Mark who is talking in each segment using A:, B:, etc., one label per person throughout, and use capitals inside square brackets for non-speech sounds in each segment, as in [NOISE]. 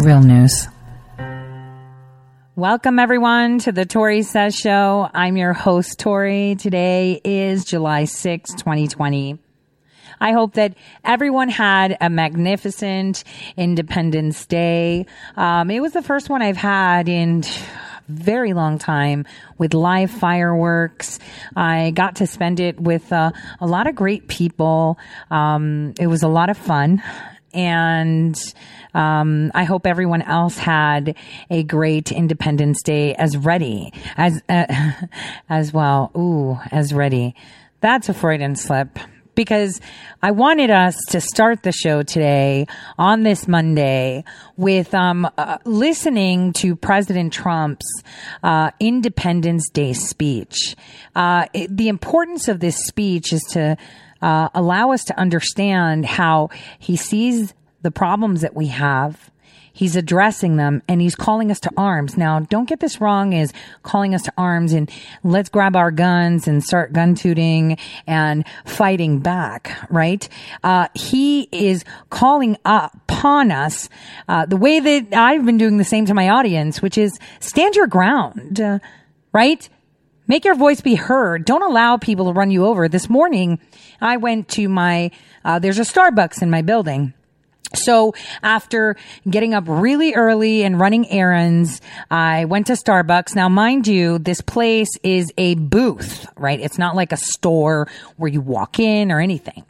A: Real news. Welcome everyone to the Tori Says Show. I'm your host, Tori. Today is July 6, 2020. I hope that everyone had a magnificent Independence Day. Um, it was the first one I've had in very long time with live fireworks. I got to spend it with uh, a lot of great people. Um, it was a lot of fun. And um, I hope everyone else had a great Independence Day as ready as uh, [LAUGHS] as well. Ooh, as ready. That's a Freudian slip because I wanted us to start the show today on this Monday with um, uh, listening to President Trump's uh, Independence Day speech. Uh, it, the importance of this speech is to uh, allow us to understand how he sees the problems that we have He's addressing them and he's calling us to arms. Now, don't get this wrong is calling us to arms and let's grab our guns and start gun tooting and fighting back, right? Uh, he is calling upon us, uh, the way that I've been doing the same to my audience, which is stand your ground, uh, right? Make your voice be heard. Don't allow people to run you over. This morning, I went to my, uh, there's a Starbucks in my building so after getting up really early and running errands, I went to Starbucks. Now, mind you, this place is a booth, right? It's not like a store where you walk in or anything.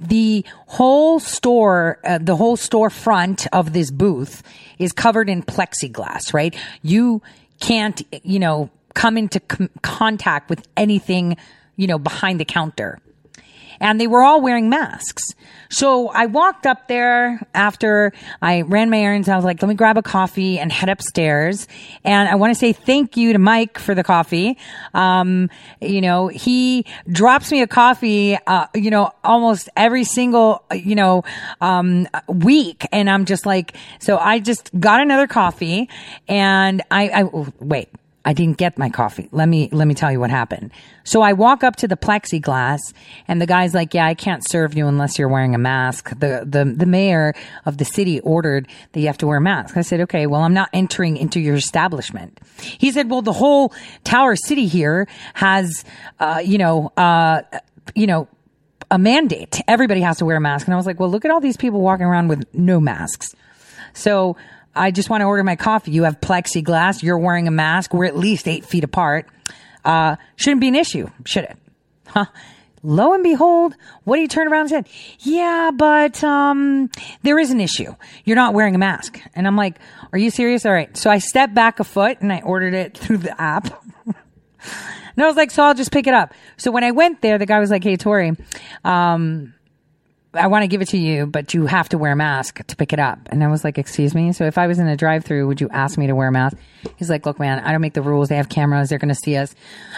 A: The whole store, uh, the whole store front of this booth is covered in plexiglass, right? You can't, you know, come into com- contact with anything, you know, behind the counter and they were all wearing masks. So I walked up there after I ran my errands. I was like, let me grab a coffee and head upstairs. And I want to say thank you to Mike for the coffee. Um, you know, he drops me a coffee, uh, you know, almost every single, you know, um, week. And I'm just like, so I just got another coffee and I, I oh, wait, I didn't get my coffee. Let me, let me tell you what happened. So I walk up to the plexiglass and the guy's like, yeah, I can't serve you unless you're wearing a mask. The, the, the mayor of the city ordered that you have to wear a mask. I said, okay, well, I'm not entering into your establishment. He said, well, the whole Tower City here has, uh, you know, uh, you know, a mandate. Everybody has to wear a mask. And I was like, well, look at all these people walking around with no masks. So I just want to order my coffee. You have plexiglass. You're wearing a mask. We're at least eight feet apart. Uh, shouldn't be an issue, should it? Huh? Lo and behold, what do you turn around and said? Yeah, but, um, there is an issue. You're not wearing a mask. And I'm like, are you serious? All right. So I stepped back a foot and I ordered it through the app. [LAUGHS] and I was like, so I'll just pick it up. So when I went there, the guy was like, Hey, Tori, um, I want to give it to you, but you have to wear a mask to pick it up. And I was like, excuse me. So if I was in a drive through, would you ask me to wear a mask? He's like, look, man, I don't make the rules. They have cameras. They're going to see us.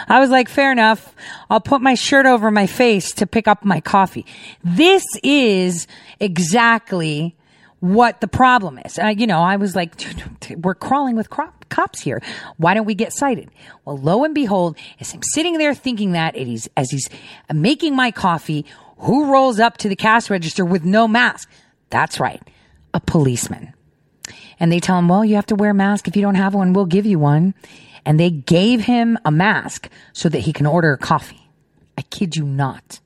A: I was like, fair enough. I'll put my shirt over my face to pick up my coffee. This is exactly what the problem is. Uh, you know, I was like, we're crawling with crop, cops here. Why don't we get cited? Well, lo and behold, as I'm sitting there thinking that, he's, as he's making my coffee, who rolls up to the cash register with no mask? That's right, a policeman. And they tell him, well, you have to wear a mask. If you don't have one, we'll give you one. And they gave him a mask so that he can order a coffee. I kid you not.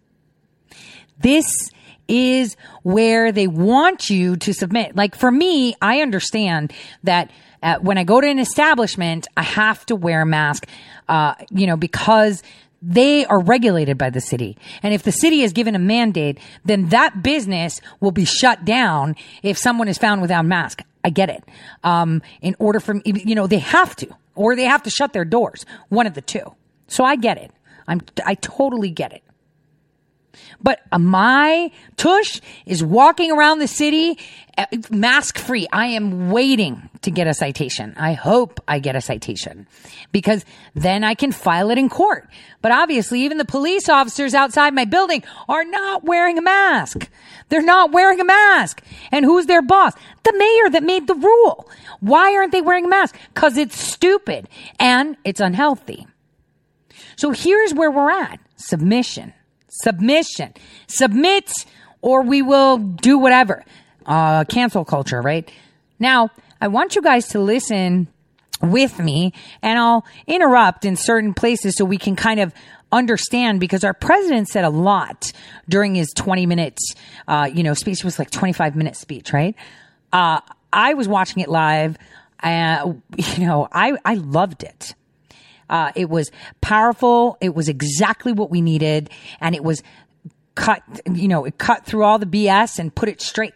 A: This is where they want you to submit. Like for me, I understand that uh, when I go to an establishment, I have to wear a mask, uh, you know, because they are regulated by the city. And if the city is given a mandate, then that business will be shut down if someone is found without mask. I get it. Um, in order for, you know, they have to, or they have to shut their doors. One of the two. So I get it. I'm, I totally get it. But my tush is walking around the city uh, mask free. I am waiting to get a citation. I hope I get a citation because then I can file it in court. But obviously, even the police officers outside my building are not wearing a mask. They're not wearing a mask. And who's their boss? The mayor that made the rule. Why aren't they wearing a mask? Cause it's stupid and it's unhealthy. So here's where we're at. Submission. Submission. Submit or we will do whatever. Uh, cancel culture, right? Now, I want you guys to listen with me and I'll interrupt in certain places so we can kind of understand because our president said a lot during his 20 minutes, uh, you know, speech it was like 25 minute speech, right? Uh, I was watching it live. Uh, you know, I, I loved it. Uh, it was powerful. It was exactly what we needed. And it was cut, you know, it cut through all the BS and put it straight.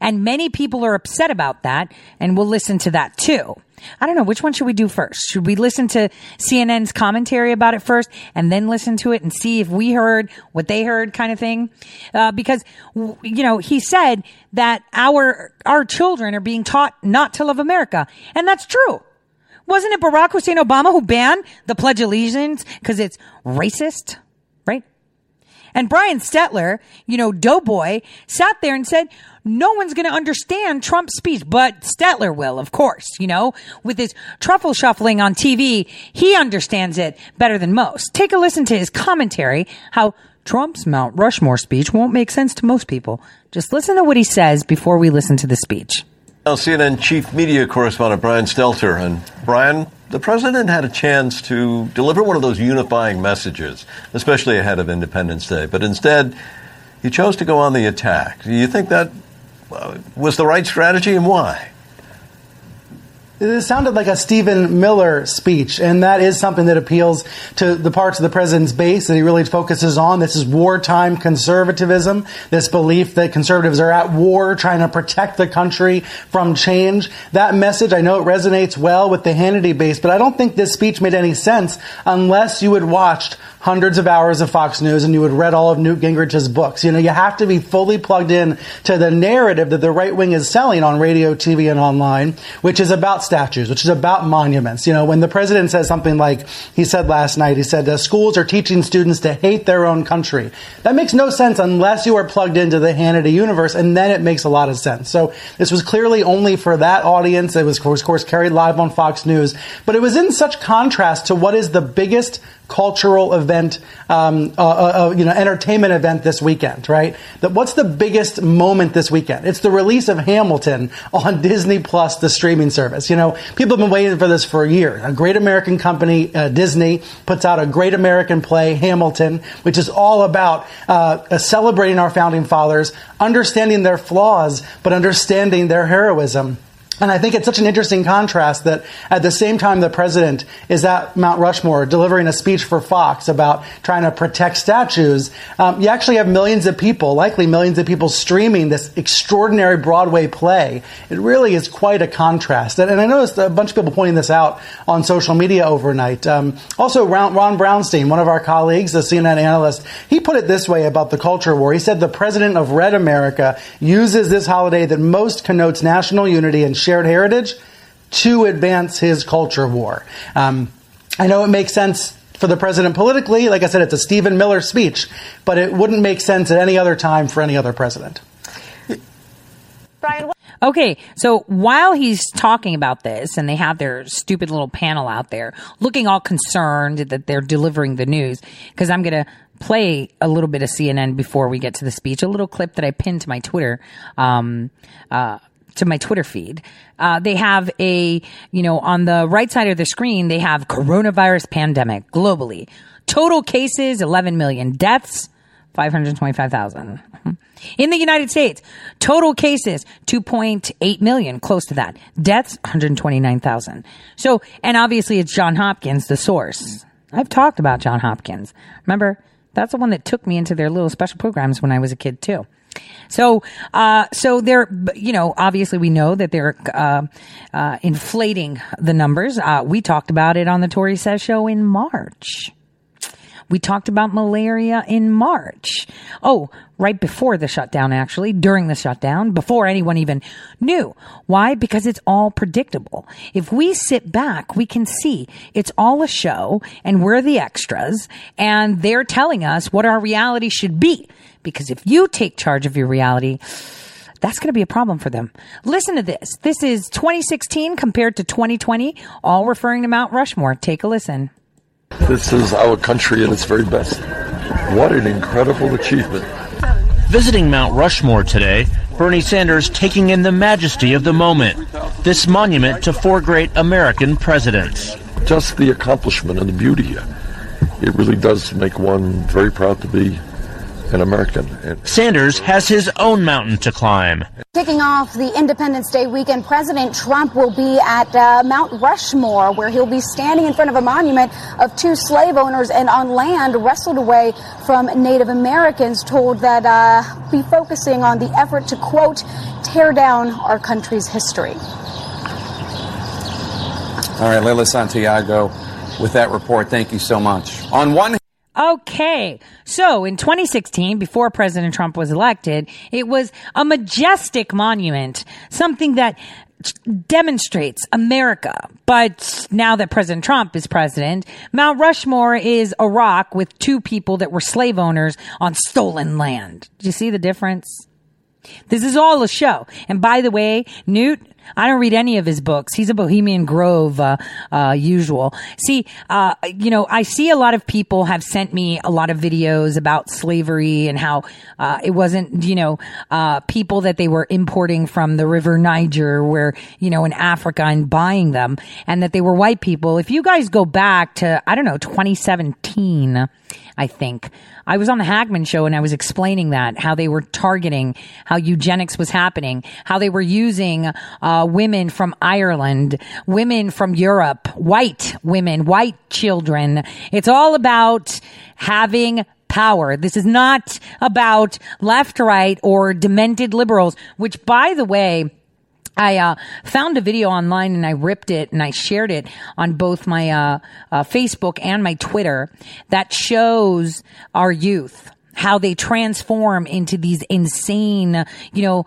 A: And many people are upset about that. And we'll listen to that too. I don't know. Which one should we do first? Should we listen to CNN's commentary about it first and then listen to it and see if we heard what they heard kind of thing? Uh, because, you know, he said that our, our children are being taught not to love America. And that's true. Wasn't it Barack Hussein Obama who banned the Pledge of Allegiance because it's racist? Right? And Brian Stetler, you know, Doughboy, sat there and said, no one's going to understand Trump's speech, but Stetler will, of course, you know, with his truffle shuffling on TV. He understands it better than most. Take a listen to his commentary, how Trump's Mount Rushmore speech won't make sense to most people. Just listen to what he says before we listen to the speech.
B: Now, CNN chief media correspondent Brian Stelter. And Brian, the president had a chance to deliver one of those unifying messages, especially ahead of Independence Day. But instead, he chose to go on the attack. Do you think that uh, was the right strategy and why?
C: It sounded like a Stephen Miller speech, and that is something that appeals to the parts of the president's base that he really focuses on. This is wartime conservatism, this belief that conservatives are at war trying to protect the country from change. That message, I know it resonates well with the Hannity base, but I don't think this speech made any sense unless you had watched hundreds of hours of Fox News and you had read all of Newt Gingrich's books. You know, you have to be fully plugged in to the narrative that the right wing is selling on radio, TV, and online, which is about statues, which is about monuments. You know, when the president says something like he said last night, he said, the schools are teaching students to hate their own country. That makes no sense unless you are plugged into the Hannity universe, and then it makes a lot of sense. So this was clearly only for that audience. It was, of course, carried live on Fox News, but it was in such contrast to what is the biggest cultural event, um, uh, uh, uh, you know, entertainment event this weekend, right? That what's the biggest moment this weekend? It's the release of Hamilton on [LAUGHS] Disney Plus, the streaming service. You know, people have been waiting for this for a year. A great American company, uh, Disney, puts out a great American play, Hamilton, which is all about uh, celebrating our founding fathers, understanding their flaws, but understanding their heroism. And I think it's such an interesting contrast that at the same time the president is at Mount Rushmore delivering a speech for Fox about trying to protect statues, um, you actually have millions of people, likely millions of people streaming this extraordinary Broadway play. It really is quite a contrast. And, and I noticed a bunch of people pointing this out on social media overnight. Um, also, Ron, Ron Brownstein, one of our colleagues, a CNN analyst, he put it this way about the culture war. He said the president of Red America uses this holiday that most connotes national unity and shared heritage to advance his culture war. Um, I know it makes sense for the president politically. Like I said, it's a Stephen Miller speech, but it wouldn't make sense at any other time for any other president.
A: Brian. Okay, so while he's talking about this and they have their stupid little panel out there looking all concerned that they're delivering the news, because I'm going to play a little bit of CNN before we get to the speech, a little clip that I pinned to my Twitter. Um, uh, to my Twitter feed. Uh, they have a, you know, on the right side of the screen, they have coronavirus pandemic globally. Total cases, 11 million. Deaths, 525,000. [LAUGHS] In the United States, total cases, 2.8 million, close to that. Deaths, 129,000. So, and obviously it's John Hopkins, the source. I've talked about John Hopkins. Remember, that's the one that took me into their little special programs when I was a kid too. So, uh, so they're, you know, obviously we know that they're, uh, uh, inflating the numbers. Uh, we talked about it on the Tori Says show in March. We talked about malaria in March. Oh, right before the shutdown, actually, during the shutdown, before anyone even knew. Why? Because it's all predictable. If we sit back, we can see it's all a show and we're the extras and they're telling us what our reality should be. Because if you take charge of your reality, that's going to be a problem for them. Listen to this. This is 2016 compared to 2020, all referring to Mount Rushmore. Take a listen.
D: This is our country at its very best. What an incredible achievement.
E: Visiting Mount Rushmore today, Bernie Sanders taking in the majesty of the moment. this monument to four great American presidents.
D: Just the accomplishment and the beauty here. It really does make one very proud to be an American.
E: Sanders has his own mountain to climb.
F: Kicking off the Independence Day weekend, President Trump will be at uh, Mount Rushmore, where he'll be standing in front of a monument of two slave owners and on land wrestled away from Native Americans, told that uh, be focusing on the effort to, quote, tear down our country's history.
G: All right, Leyla Santiago, with that report, thank you so much. On one
A: Okay. So in 2016, before President Trump was elected, it was a majestic monument, something that demonstrates America. But now that President Trump is president, Mount Rushmore is a rock with two people that were slave owners on stolen land. Do you see the difference? This is all a show. And by the way, Newt, I don't read any of his books. He's a Bohemian Grove uh, uh, usual. See, uh, you know, I see a lot of people have sent me a lot of videos about slavery and how uh, it wasn't, you know, uh, people that they were importing from the River Niger, where you know, in Africa, and buying them, and that they were white people. If you guys go back to, I don't know, 2017 I think. I was on the Hagmann show and I was explaining that, how they were targeting, how eugenics was happening, how they were using uh, women from Ireland, women from Europe, white women, white children. It's all about having power. This is not about left, right, or demented liberals, which by the way, I uh, found a video online and I ripped it and I shared it on both my uh, uh, Facebook and my Twitter that shows our youth how they transform into these insane, you know,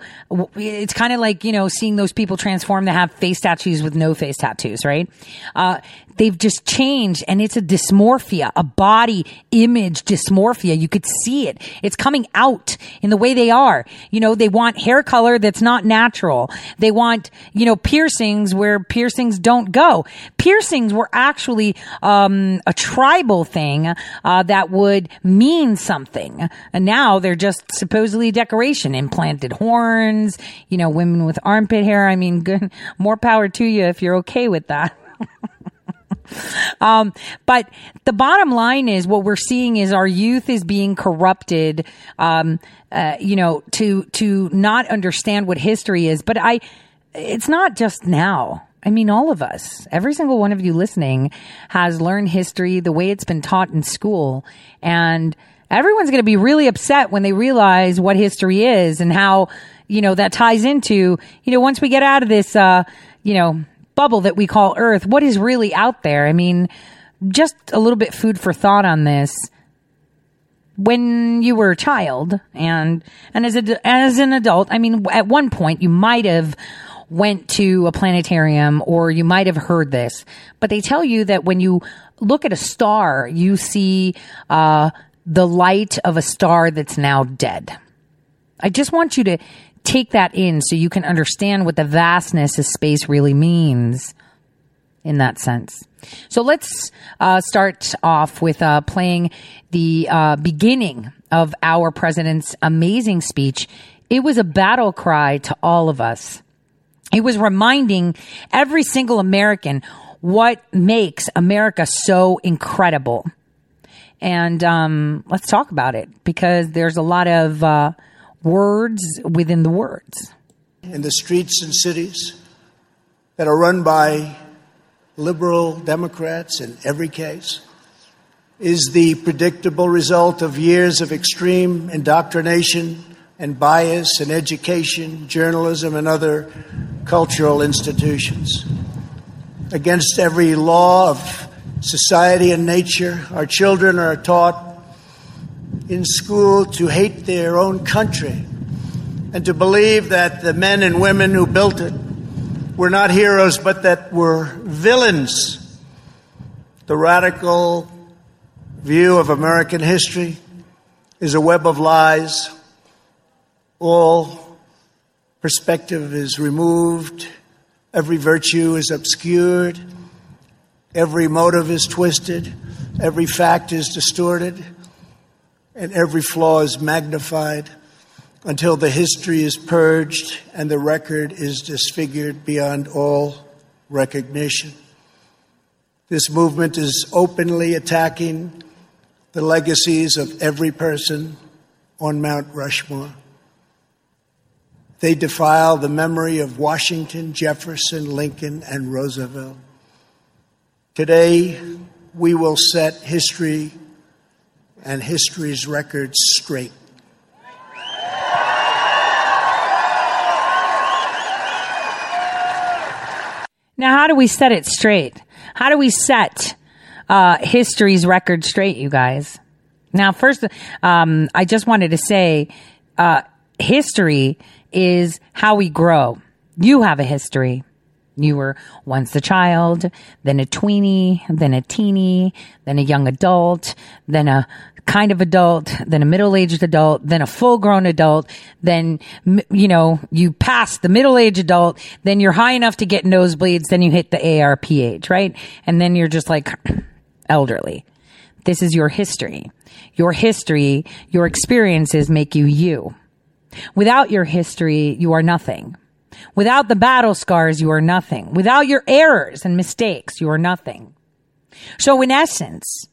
A: it's kind of like, you know, seeing those people transform that have face tattoos with no face tattoos, right? Uh, they've just changed and it's a dysmorphia, a body image dysmorphia. You could see it. It's coming out in the way they are. You know, they want hair color that's not natural. They want, you know, piercings where piercings don't go. Piercings were actually, um, a tribal thing, uh, that would mean something. And now they're just supposedly decoration, implanted horns, you know, women with armpit hair. I mean, good, more power to you if you're okay with that. [LAUGHS] Um, but the bottom line is what we're seeing is our youth is being corrupted, um, uh, you know, to, to not understand what history is. But I, it's not just now. I mean, all of us, every single one of you listening has learned history the way it's been taught in school. And everyone's going to be really upset when they realize what history is and how, you know, that ties into, you know, once we get out of this, uh, you know, bubble that we call Earth, what is really out there? I mean, just a little bit food for thought on this. When you were a child and, and as a, as an adult, I mean, at one point you might have went to a planetarium or you might have heard this, but they tell you that when you look at a star, you see, uh, the light of a star that's now dead. I just want you to take that in so you can understand what the vastness of space really means in that sense. So let's uh, start off with uh, playing the uh, beginning of our president's amazing speech. It was a battle cry to all of us. It was reminding every single American what makes America so incredible. And um, let's talk about it because there's a lot of uh, words within the words.
H: In the streets and cities that are run by liberal Democrats in every case is the predictable result of years of extreme indoctrination and bias in education, journalism, and other cultural institutions. Against every law of society and nature, our children are taught in school to hate their own country and to believe that the men and women who built it were not heroes but that were villains. The radical view of American history is a web of lies. All perspective is removed, every virtue is obscured, every motive is twisted, every fact is distorted and every flaw is magnified. until the history is purged and the record is disfigured beyond all recognition. This movement is openly attacking the legacies of every person on Mount Rushmore. They defile the memory of Washington, Jefferson, Lincoln, and Roosevelt. Today, we will set history and history's records straight.
A: Now, how do we set it straight? How do we set uh, history's record straight, you guys? Now, first, um, I just wanted to say, uh, history is how we grow. You have a history. You were once a child, then a tweenie, then a teeny, then a young adult, then a kind of adult, then a middle-aged adult, then a full-grown adult, then, you know, you pass the middle-aged adult, then you're high enough to get nosebleeds, then you hit the AARP, right? And then you're just like [CLEARS THROAT] elderly. This is your history. Your history, your experiences make you you. Without your history, you are nothing. Without the battle scars, you are nothing. Without your errors and mistakes, you are nothing. So in essence,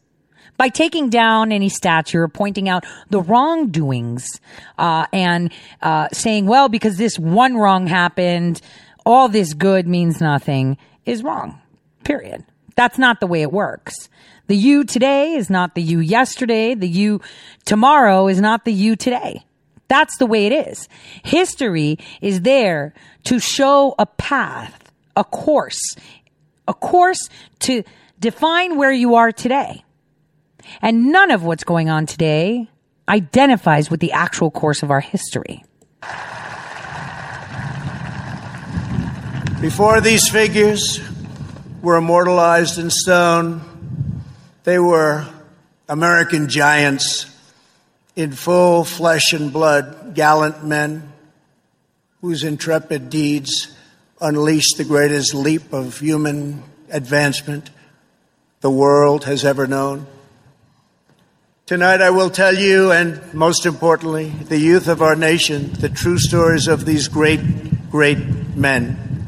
A: by taking down any statue or pointing out the wrongdoings uh, and uh, saying, well, because this one wrong happened, all this good means nothing is wrong. Period. That's not the way it works. The you today is not the you yesterday. The you tomorrow is not the you today. That's the way it is. History is there to show a path, a course, a course to define where you are today. And none of what's going on today identifies with the actual course of our history.
H: Before these figures were immortalized in stone, they were American giants in full flesh and blood, gallant men whose intrepid deeds unleashed the greatest leap of human advancement the world has ever known. Tonight, I will tell you, and most importantly, the youth of our nation, the true stories of these great, great men.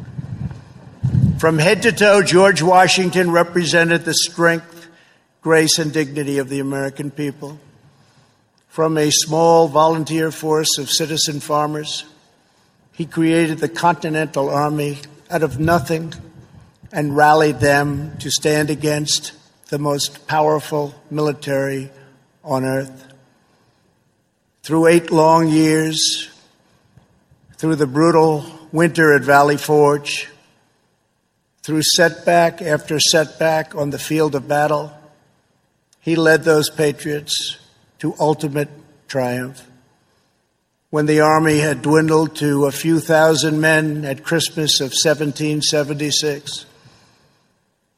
H: From head to toe, George Washington represented the strength, grace, and dignity of the American people. From a small volunteer force of citizen farmers, he created the Continental Army out of nothing and rallied them to stand against the most powerful military on earth. Through eight long years, through the brutal winter at Valley Forge, through setback after setback on the field of battle, he led those patriots to ultimate triumph. When the army had dwindled to a few thousand men at Christmas of 1776,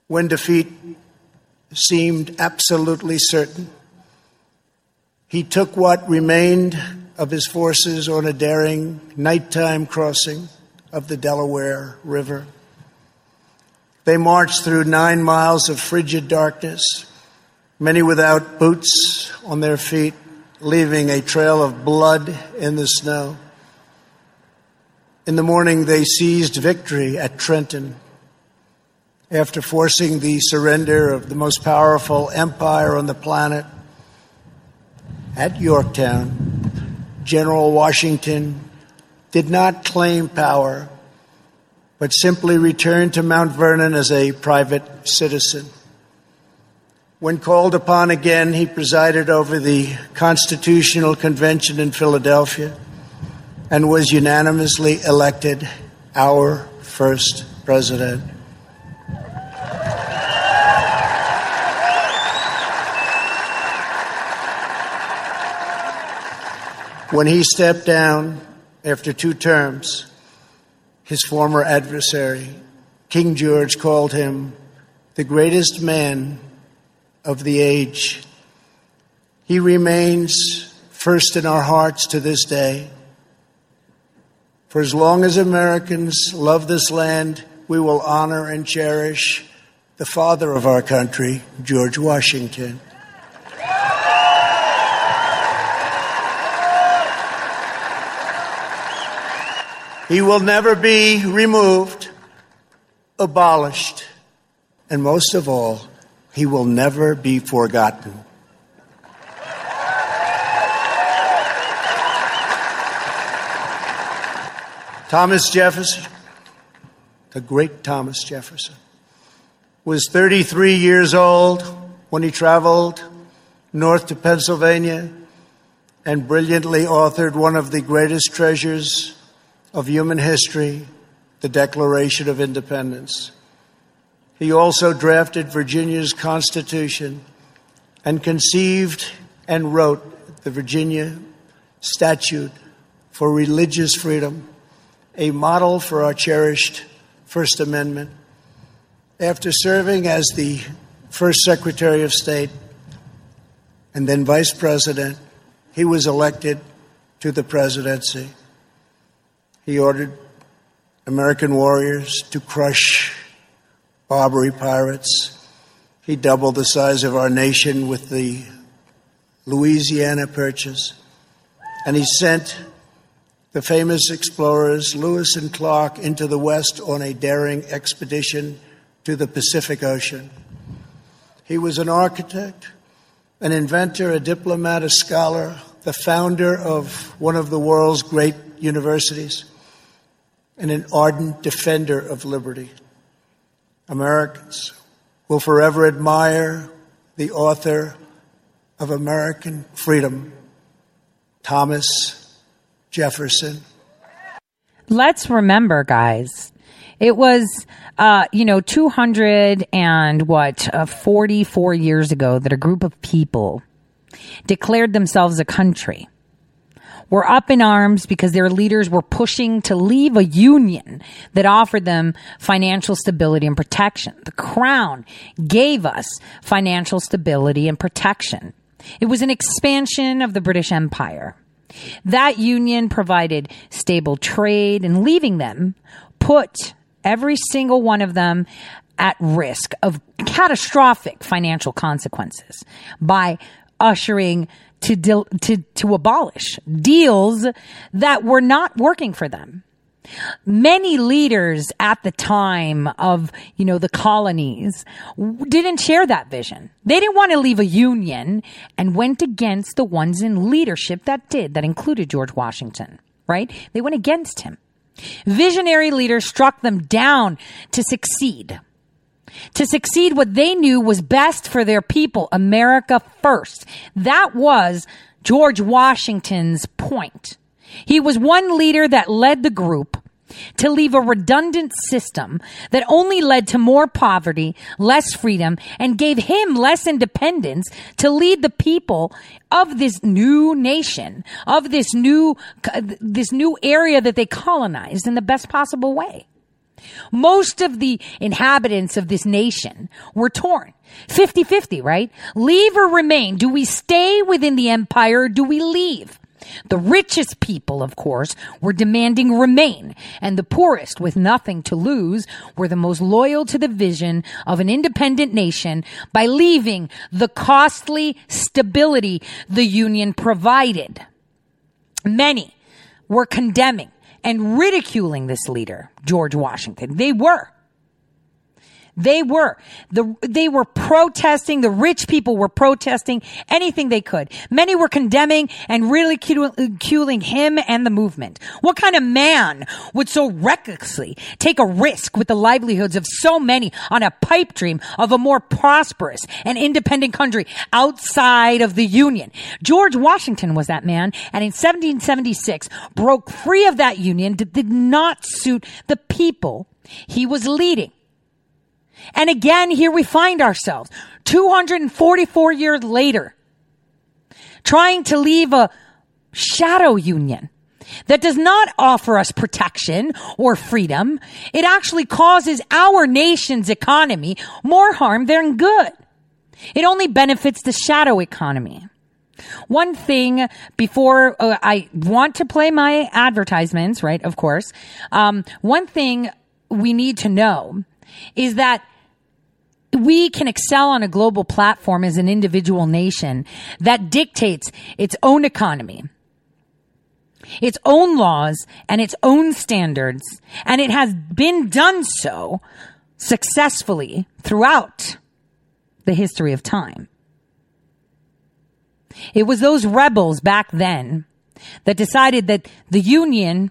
H: when defeat seemed absolutely certain, he took what remained of his forces on a daring nighttime crossing of the Delaware River. They marched through nine miles of frigid darkness, many without boots on their feet, leaving a trail of blood in the snow. In the morning, they seized victory at Trenton after forcing the surrender of the most powerful empire on the planet at Yorktown, General Washington did not claim power, but simply returned to Mount Vernon as a private citizen. When called upon again, he presided over the Constitutional Convention in Philadelphia and was unanimously elected our first president. When he stepped down after two terms, his former adversary, King George, called him the greatest man of the age. He remains first in our hearts to this day. For as long as Americans love this land, we will honor and cherish the father of our country, George Washington. He will never be removed, abolished, and most of all, he will never be forgotten. Thomas Jefferson, the great Thomas Jefferson, was 33 years old when he traveled north to Pennsylvania and brilliantly authored one of the greatest treasures of human history, the Declaration of Independence. He also drafted Virginia's Constitution and conceived and wrote the Virginia Statute for Religious Freedom a model for our cherished First Amendment. After serving as the first Secretary of State and then Vice President, he was elected to the presidency. He ordered American warriors to crush Barbary pirates. He doubled the size of our nation with the Louisiana Purchase. And he sent the famous explorers Lewis and Clark into the West on a daring expedition to the Pacific Ocean. He was an architect, an inventor, a diplomat, a scholar, the founder of one of the world's great universities, and an ardent defender of liberty. Americans will forever admire the author of American freedom, Thomas Jefferson.
A: Let's remember, guys, it was, uh, you know, 200 and what, uh, 44 years ago that a group of people declared themselves a country. Were up in arms because their leaders were pushing to leave a union that offered them financial stability and protection. The crown gave us financial stability and protection. It was an expansion of the British Empire. That union provided stable trade and leaving them put every single one of them at risk of catastrophic financial consequences by ushering to, to, to abolish deals that were not working for them many leaders at the time of, you know, the colonies didn't share that vision. They didn't want to leave a union and went against the ones in leadership that did, that included George Washington, right? They went against him. Visionary leaders struck them down to succeed. To succeed what they knew was best for their people, America first. That was George Washington's point. He was one leader that led the group to leave a redundant system that only led to more poverty, less freedom, and gave him less independence to lead the people of this new nation, of this new, this new area that they colonized in the best possible way. Most of the inhabitants of this nation were torn. 50-50, right? Leave or remain. Do we stay within the empire or do we leave? The richest people, of course, were demanding remain, and the poorest, with nothing to lose, were the most loyal to the vision of an independent nation by leaving the costly stability the Union provided. Many were condemning and ridiculing this leader, George Washington. They were. They were. The, they were protesting. The rich people were protesting anything they could. Many were condemning and really ridiculing him and the movement. What kind of man would so recklessly take a risk with the livelihoods of so many on a pipe dream of a more prosperous and independent country outside of the Union? George Washington was that man and in 1776 broke free of that union that did not suit the people he was leading. And again, here we find ourselves 244 years later, trying to leave a shadow union that does not offer us protection or freedom. It actually causes our nation's economy more harm than good. It only benefits the shadow economy. One thing before uh, I want to play my advertisements, right? Of course. Um, one thing we need to know is that we can excel on a global platform as an individual nation that dictates its own economy. its own laws and its own standards, and it has been done so successfully throughout the history of time. It was those rebels back then that decided that the Union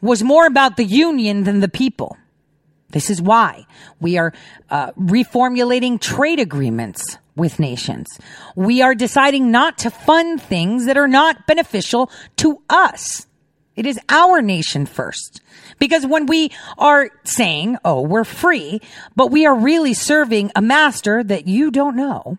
A: was more about the Union than the people. This is why we are uh, reformulating trade agreements with nations. We are deciding not to fund things that are not beneficial to us. It is our nation first. Because when we are saying, oh, we're free, but we are really serving a master that you don't know,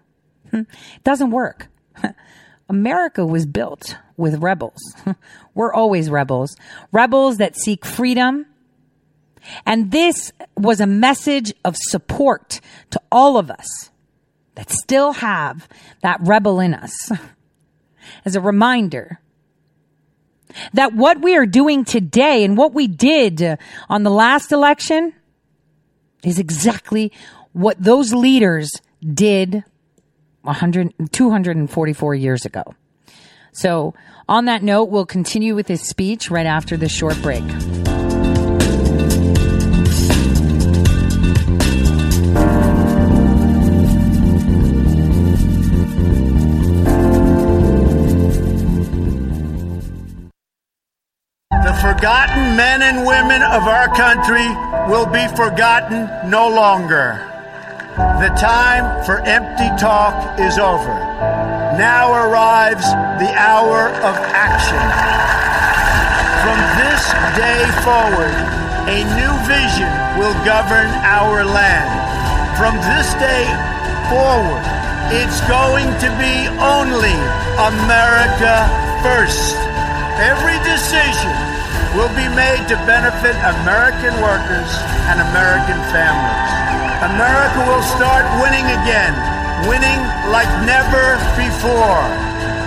A: it doesn't work. [LAUGHS] America was built with rebels. [LAUGHS] We're always rebels. Rebels that seek freedom. And this was a message of support to all of us that still have that rebel in us. [LAUGHS] As a reminder that what we are doing today and what we did on the last election is exactly what those leaders did 100, 244 years ago. So, on that note, we'll continue with his speech right after this short break.
H: Forgotten men and women of our country will be forgotten no longer. The time for empty talk is over. Now arrives the hour of action. From this day forward, a new vision will govern our land. From this day forward, it's going to be only America first. Every decision will be made to benefit American workers and American families. America will start winning again, winning like never before.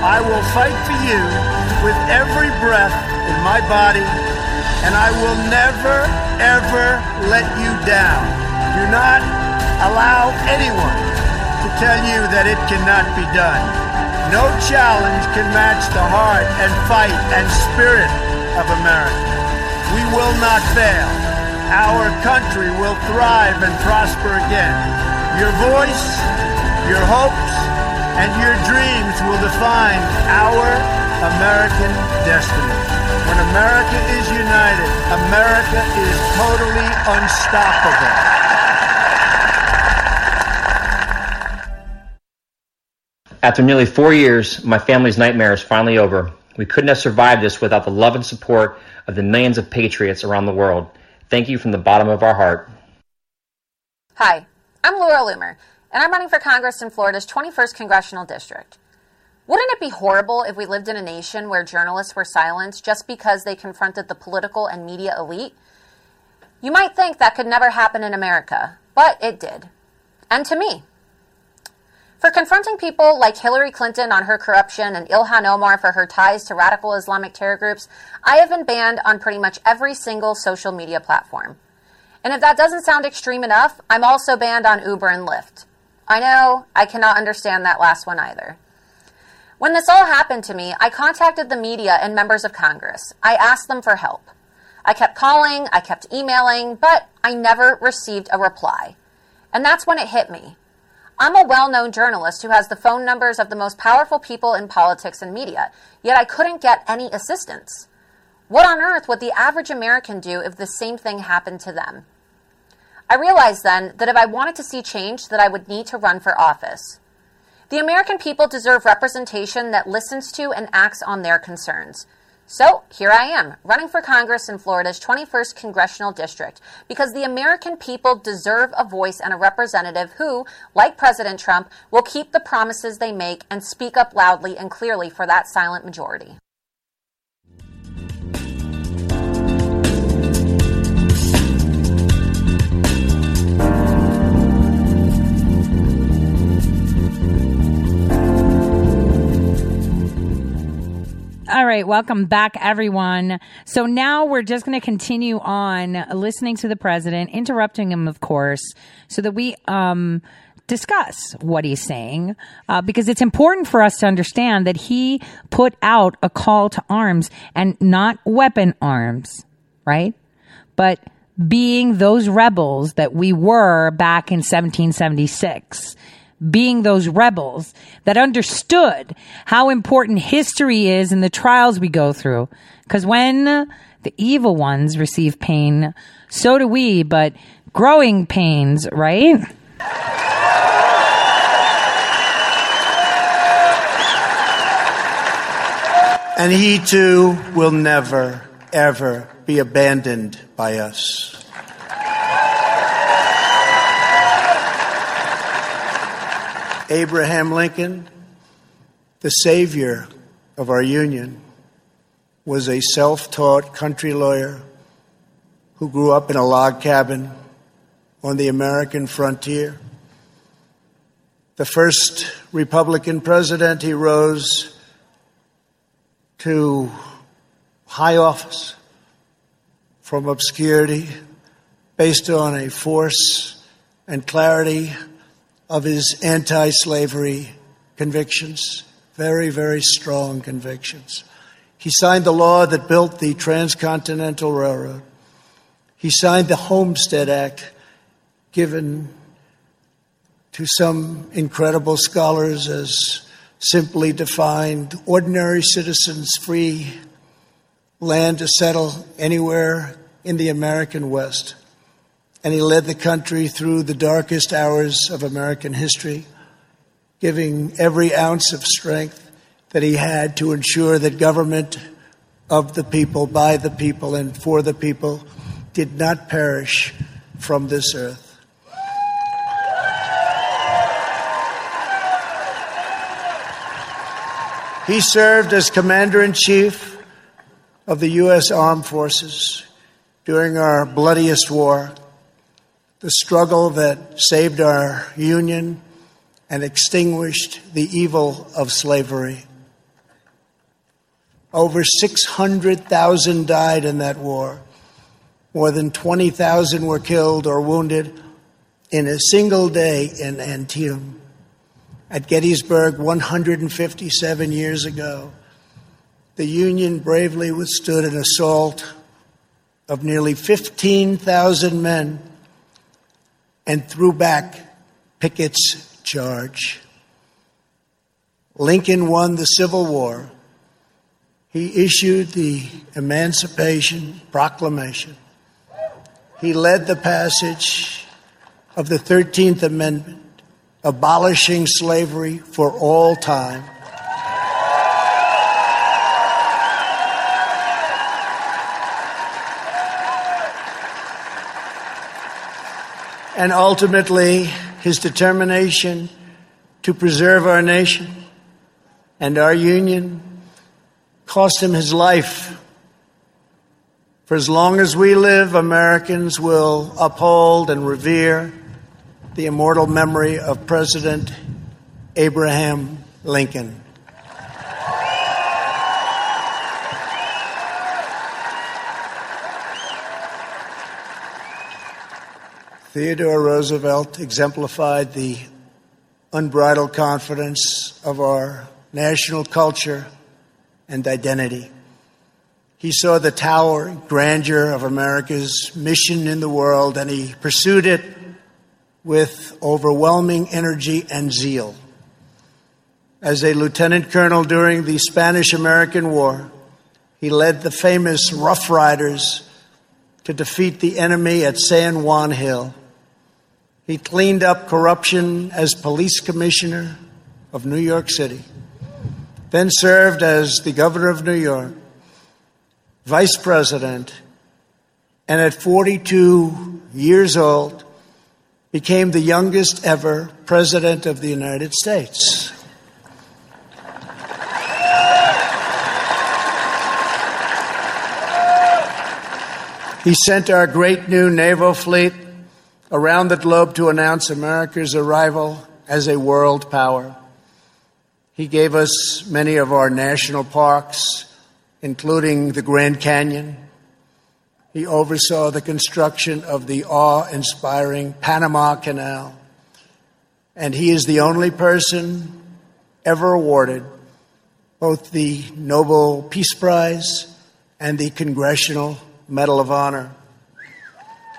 H: I will fight for you with every breath in my body, and I will never, ever let you down. Do not allow anyone to tell you that it cannot be done. No challenge can match the heart and fight and spirit of America. We will not fail our country will thrive and prosper again. Your voice, your hopes, and your dreams will define our American destiny. When America is united, America is totally unstoppable.
I: After nearly four years, my family's nightmare is finally over. We couldn't have survived this without the love and support of the millions of patriots around the world. Thank you from the bottom of our heart.
J: Hi, I'm Laura Loomer, and I'm running for Congress in Florida's 21st Congressional District. Wouldn't it be horrible if we lived in a nation where journalists were silenced just because they confronted the political and media elite? You might think that could never happen in America, but it did. And to me. For confronting people like Hillary Clinton on her corruption and Ilhan Omar for her ties to radical Islamic terror groups, I have been banned on pretty much every single social media platform. And if that doesn't sound extreme enough, I'm also banned on Uber and Lyft. I know, I cannot understand that last one either. When this all happened to me, I contacted the media and members of Congress. I asked them for help. I kept calling, I kept emailing, but I never received a reply. And that's when it hit me. I'm a well known journalist who has the phone numbers of the most powerful people in politics and media, yet I couldn't get any assistance. What on earth would the average American do if the same thing happened to them? I realized then that if I wanted to see change, that I would need to run for office. The American people deserve representation that listens to and acts on their concerns. So here I am, running for Congress in Florida's 21st Congressional District, because the American people deserve a voice and a representative who, like President Trump, will keep the promises they make and speak up loudly and clearly for that silent majority.
A: Right, welcome back, everyone. So now we're just going to continue on listening to the president, interrupting him, of course, so that we um, discuss what he's saying uh, because it's important for us to understand that he put out a call to arms and not weapon arms, right? But being those rebels that we were back in 1776 being those rebels that understood how important history is in the trials we go through. Because when the evil ones receive pain, so do we, but growing pains, right?
H: And he too will never, ever be abandoned by us. Abraham Lincoln, the savior of our union, was a self taught country lawyer who grew up in a log cabin on the American frontier. The first Republican president, he rose to high office from obscurity based on a force and clarity of his anti slavery convictions, very, very strong convictions. He signed the law that built the Transcontinental Railroad. He signed the Homestead Act, given to some incredible scholars as simply defined ordinary citizens free land to settle anywhere in the American West and he led the country through the darkest hours of American history, giving every ounce of strength that he had to ensure that government of the people, by the people, and for the people did not perish from this earth. He served as Commander in Chief of the U.S. Armed Forces during our bloodiest war the struggle that saved our union and extinguished the evil of slavery. Over 600,000 died in that war. More than 20,000 were killed or wounded in a single day in Antietam. At Gettysburg 157 years ago, the Union bravely withstood an assault of nearly 15,000 men and threw back Pickett's charge. Lincoln won the Civil War. He issued the Emancipation Proclamation. He led the passage of the 13th Amendment, abolishing slavery for all time. And ultimately his determination to preserve our nation and our union cost him his life. For as long as we live, Americans will uphold and revere the immortal memory of President Abraham Lincoln. Theodore Roosevelt exemplified the unbridled confidence of our national culture and identity. He saw the towering grandeur of America's mission in the world and he pursued it with overwhelming energy and zeal. As a lieutenant colonel during the Spanish American War, he led the famous Rough Riders to defeat the enemy at San Juan Hill. He cleaned up corruption as police commissioner of New York City, then served as the governor of New York, vice president, and at 42 years old, became the youngest ever president of the United States. He sent our great new naval fleet around the globe to announce America's arrival as a world power. He gave us many of our national parks, including the Grand Canyon. He oversaw the construction of the awe inspiring Panama Canal. And he is the only person ever awarded both the Nobel Peace Prize and the Congressional Medal of Honor.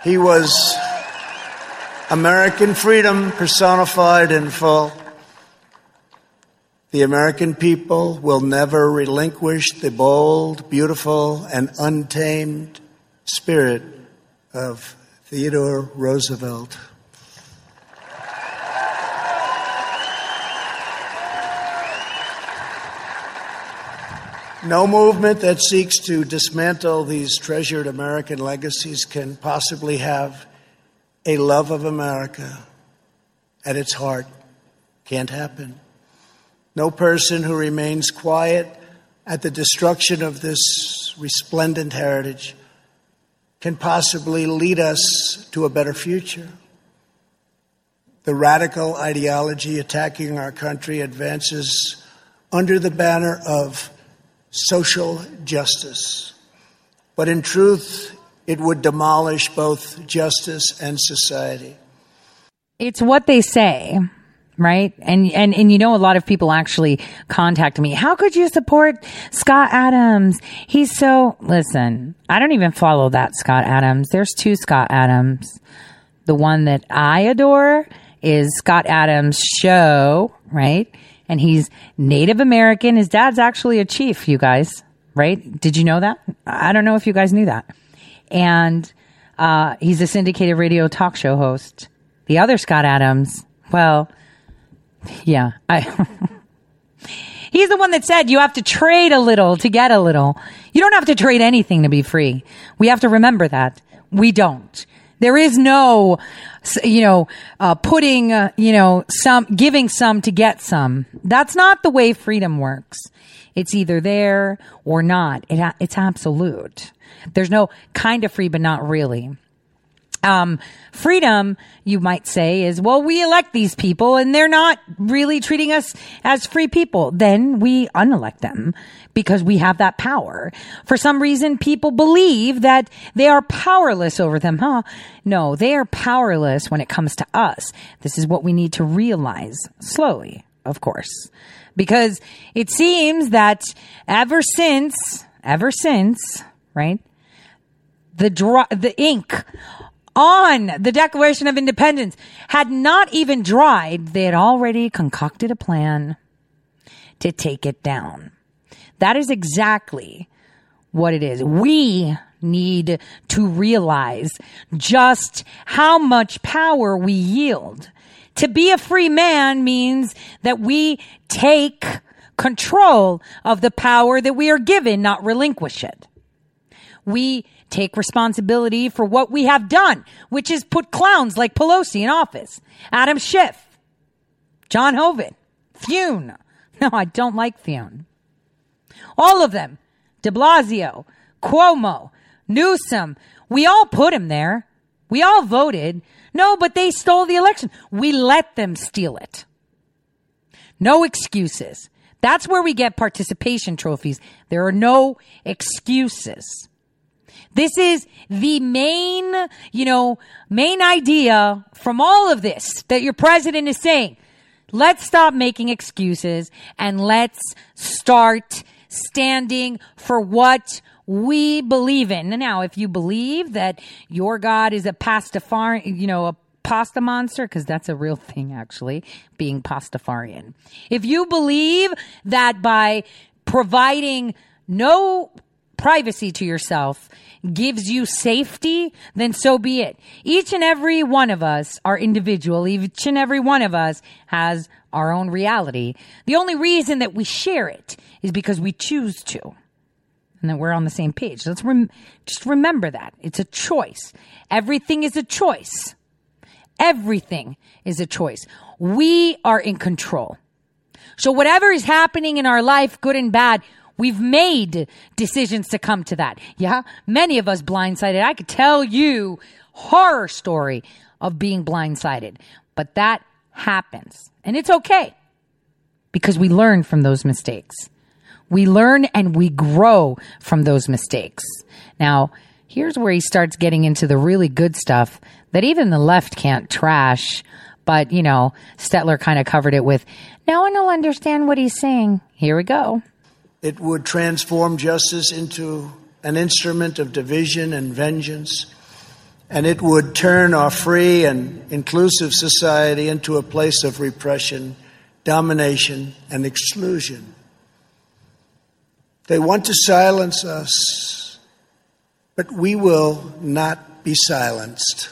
H: He was American freedom personified in full. The American people will never relinquish the bold, beautiful, and untamed spirit of Theodore Roosevelt. No movement that seeks to dismantle these treasured American legacies can possibly have a love of America at its heart. Can't happen. No person who remains quiet at the destruction of this resplendent heritage can possibly lead us to a better future. The radical ideology attacking our country advances under the banner of social justice. But in truth, it would demolish both justice and society.
A: It's what they say right? And, and, and you know, a lot of people actually contact me. How could you support Scott Adams? He's so, listen, I don't even follow that Scott Adams. There's two Scott Adams. The one that I adore is Scott Adams' show, right? And he's Native American. His dad's actually a chief, you guys, right? Did you know that? I don't know if you guys knew that. And, uh, he's a syndicated radio talk show host. The other Scott Adams, well, yeah. I [LAUGHS] He's the one that said you have to trade a little to get a little. You don't have to trade anything to be free. We have to remember that. We don't. There is no, you know, uh, putting, uh, you know, some, giving some to get some. That's not the way freedom works. It's either there or not. It, it's absolute. There's no kind of free, but not really. Um, freedom, you might say, is, well, we elect these people and they're not really treating us as free people. Then we unelect them because we have that power. For some reason, people believe that they are powerless over them, huh? No, they are powerless when it comes to us. This is what we need to realize slowly, of course, because it seems that ever since, ever since, right? The dry, the ink on the Declaration of Independence had not even dried, they had already concocted a plan to take it down. That is exactly what it is. We need to realize just how much power we yield. To be a free man means that we take control of the power that we are given, not relinquish it. We take responsibility for what we have done, which is put clowns like Pelosi in office, Adam Schiff, John Hoeven, Thune. [LAUGHS] No, I don't like Thune. All of them, de Blasio, Cuomo, Newsom, we all put him there. We all voted. No, but they stole the election. We let them steal it. No excuses. That's where we get participation trophies. There are no excuses. This is the main, you know, main idea from all of this that your president is saying. Let's stop making excuses and let's start standing for what we believe in. Now, if you believe that your God is a pastafarian, you know, a pasta monster, because that's a real thing actually, being pastafarian. If you believe that by providing no privacy to yourself gives you safety, then so be it. Each and every one of us are individual. Each and every one of us has our own reality. The only reason that we share it is because we choose to. And that we're on the same page. Let's rem- just remember that. It's a choice. Everything is a choice. Everything is a choice. We are in control. So whatever is happening in our life, good and bad, We've made decisions to come to that. Yeah. Many of us blindsided. I could tell you horror story of being blindsided, but that happens and it's okay because we learn from those mistakes. We learn and we grow from those mistakes. Now, here's where he starts getting into the really good stuff that even the left can't trash But, you know, Stetler kind of covered it with, no one will understand what he's saying. Here we go.
H: It would transform justice into an instrument of division and vengeance. And it would turn our free and inclusive society into a place of repression, domination, and exclusion. They want to silence us, but we will not be silenced.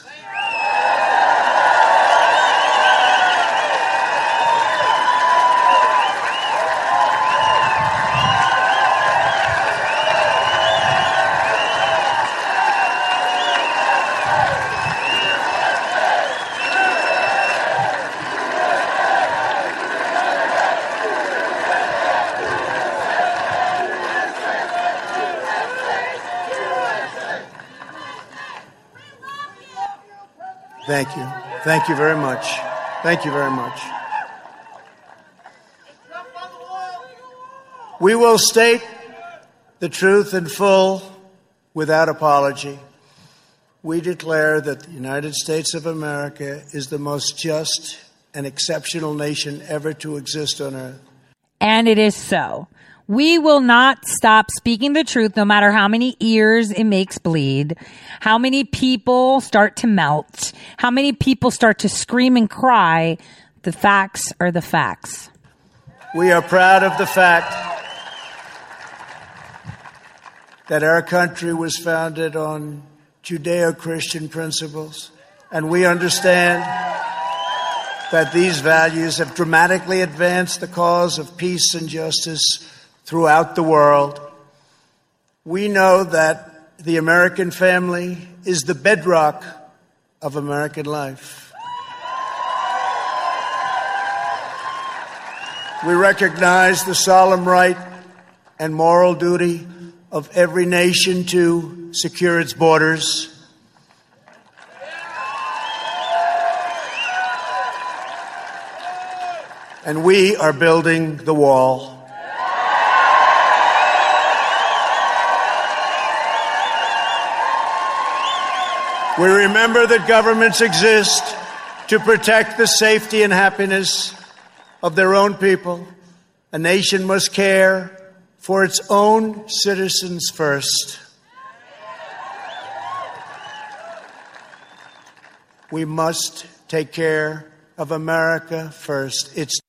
H: Thank you. Thank you very much. Thank you very much. We will state the truth in full without apology. We declare that the United States of America is the most just and exceptional nation ever to exist on earth.
A: And it is so. We will not stop speaking the truth no matter how many ears it makes bleed, how many people start to melt, how many people start to scream and cry. The facts are the facts.
H: We are proud of the fact that our country was founded on Judeo Christian principles, and we understand that these values have dramatically advanced the cause of peace and justice throughout the world. We know that the American family is the bedrock of American life. We recognize the solemn right and moral duty of every nation to secure its borders. And we are building the wall. We remember that governments exist to protect the safety and happiness of their own people. A nation must care for its own citizens first. We must take care of America first. It's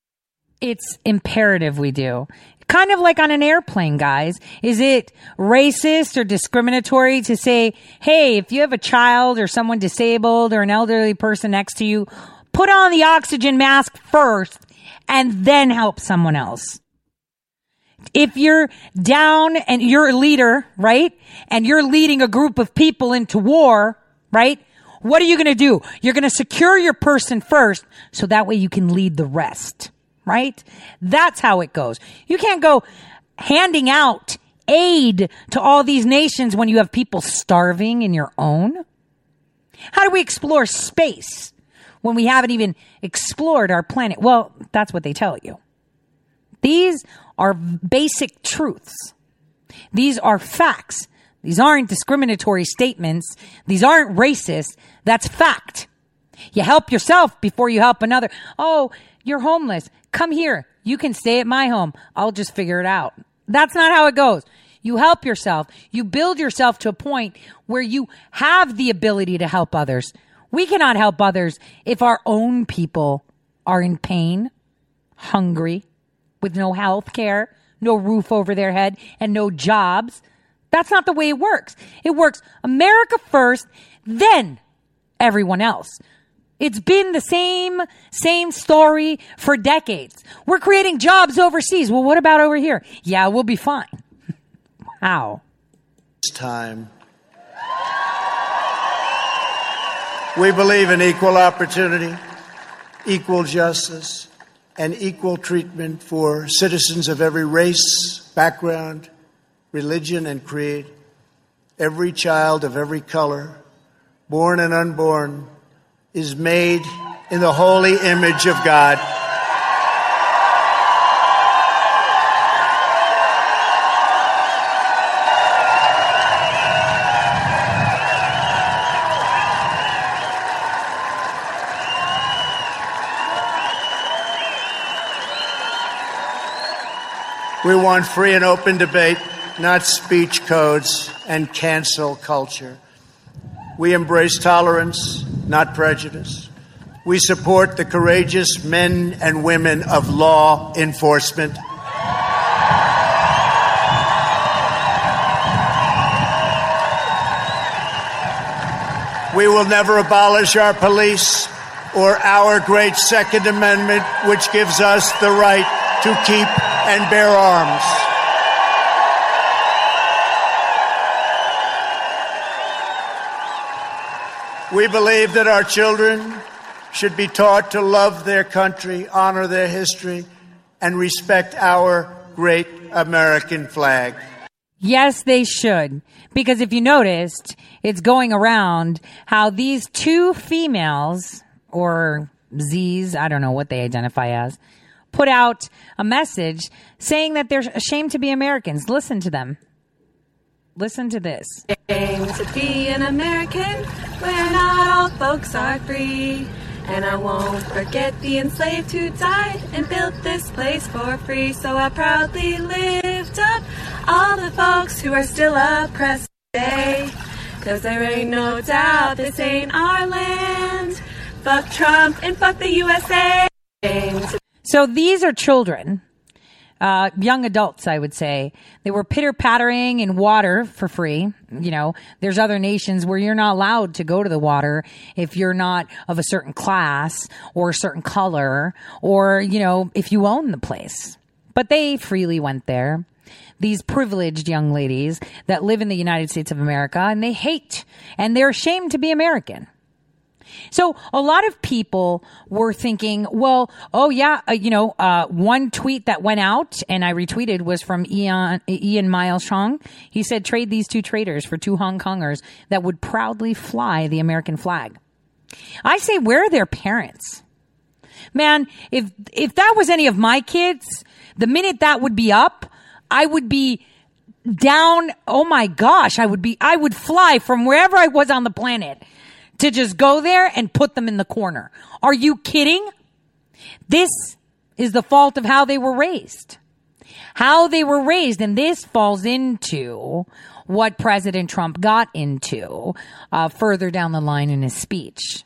A: It's imperative we do. Kind of like on an airplane, guys. Is it racist or discriminatory to say, hey, if you have a child or someone disabled or an elderly person next to you, put on the oxygen mask first and then help someone else? If you're down and you're a leader, right? And you're leading a group of people into war, right? What are you going to do? You're going to secure your person first so that way you can lead the rest right? That's how it goes. You can't go handing out aid to all these nations when you have people starving in your own. How do we explore space when we haven't even explored our planet? Well, that's what they tell you. These are basic truths. These are facts. These aren't discriminatory statements. These aren't racist. That's fact. You help yourself before you help another. Oh, you're homeless. Come here. You can stay at my home. I'll just figure it out. That's not how it goes. You help yourself. You build yourself to a point where you have the ability to help others. We cannot help others if our own people are in pain, hungry, with no health care, no roof over their head, and no jobs. That's not the way it works. It works America first, then everyone else. It's been the same, same story for decades. We're creating jobs overseas. Well, what about over here? Yeah, we'll be fine. [LAUGHS] How?
H: It's time. We believe in equal opportunity, equal justice, and equal treatment for citizens of every race, background, religion, and creed. Every child of every color, born and unborn, is made in the holy image of God. We want free and open debate, not speech codes and cancel culture. We embrace tolerance, not prejudice. We support the courageous men and women of law enforcement. We will never abolish our police or our great Second Amendment, which gives us the right to keep and bear arms. We believe that our children should be taught to love their country, honor their history, and respect our great American flag.
A: Yes, they should. Because if you noticed, it's going around how these two females, or Z's, I don't know what they identify as, put out a message saying that they're ashamed to be Americans. Listen to them. Listen to this.
K: To be an American where not all folks are free. And I won't forget the enslaved who died and built this place for free. So I proudly lift up all the folks who are still oppressed today. Cause there ain't no doubt this ain't our land. Fuck Trump and fuck the USA.
A: So these are children, uh, young adults, I would say. They were pitter pattering in water for free. You know, there's other nations where you're not allowed to go to the water if you're not of a certain class or a certain color or, you know, if you own the place. But they freely went there. These privileged young ladies that live in the United States of America and they hate and they're ashamed to be American. So a lot of people were thinking, well, oh yeah, uh, you know, uh, one tweet that went out and I retweeted was from Ian, Ian Miles Cheong. He said, trade these two traitors for two Hong Kongers that would proudly fly the American flag. I say, where are their parents? Man, if, if that was any of my kids, the minute that would be up, I would be down. Oh my gosh, I would be, I would fly from wherever I was on the planet to just go there and put them in the corner. Are you kidding? This is the fault of how they were raised. How they were raised, and this falls into what President Trump got into uh, further down the line in his speech.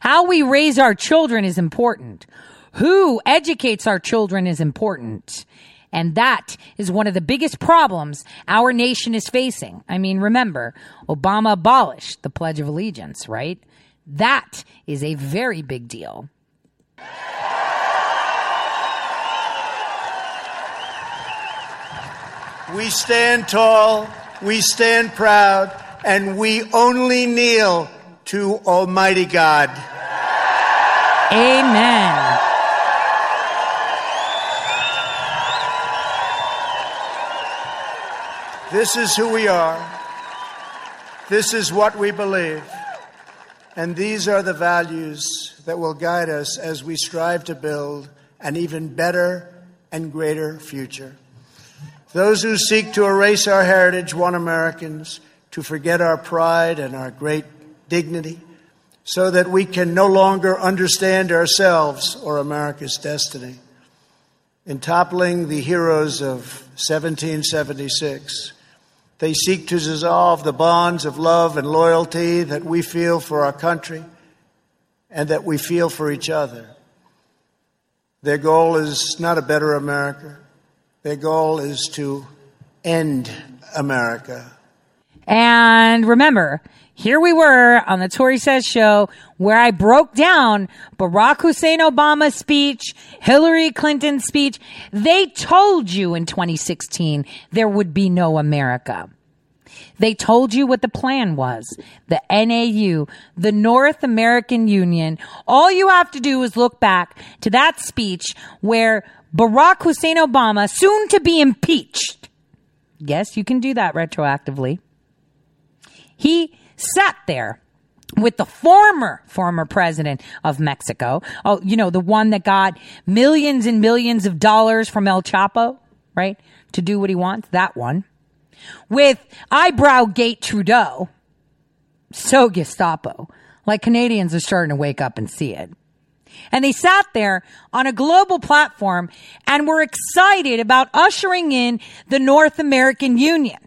A: How we raise our children is important. Who educates our children is important. And that is one of the biggest problems our nation is facing. I mean, remember, Obama abolished the Pledge of Allegiance, right? That is a very big deal.
H: We stand tall, we stand proud, and we only kneel to Almighty God.
A: Amen.
H: This is who we are. This is what we believe. And these are the values that will guide us as we strive to build an even better and greater future. Those who seek to erase our heritage want Americans to forget our pride and our great dignity so that we can no longer understand ourselves or America's destiny. In toppling the heroes of 1776, they seek to dissolve the bonds of love and loyalty that we feel for our country and that we feel for each other. Their goal is not a better America. Their goal is to end America.
A: And remember, here we were on the Tori Says show where I broke down Barack Hussein Obama's speech, Hillary Clinton's speech. They told you in 2016 there would be no America. They told you what the plan was. The NAU, the North American Union. All you have to do is look back to that speech where Barack Hussein Obama, soon to be impeached. Yes, you can do that retroactively. He sat there with the former former president of Mexico. Oh, you know, the one that got millions and millions of dollars from El Chapo, right? To do what he wants, that one. With eyebrow gate Trudeau. So Gestapo. Like Canadians are starting to wake up and see it. And they sat there on a global platform and were excited about ushering in the North American Union,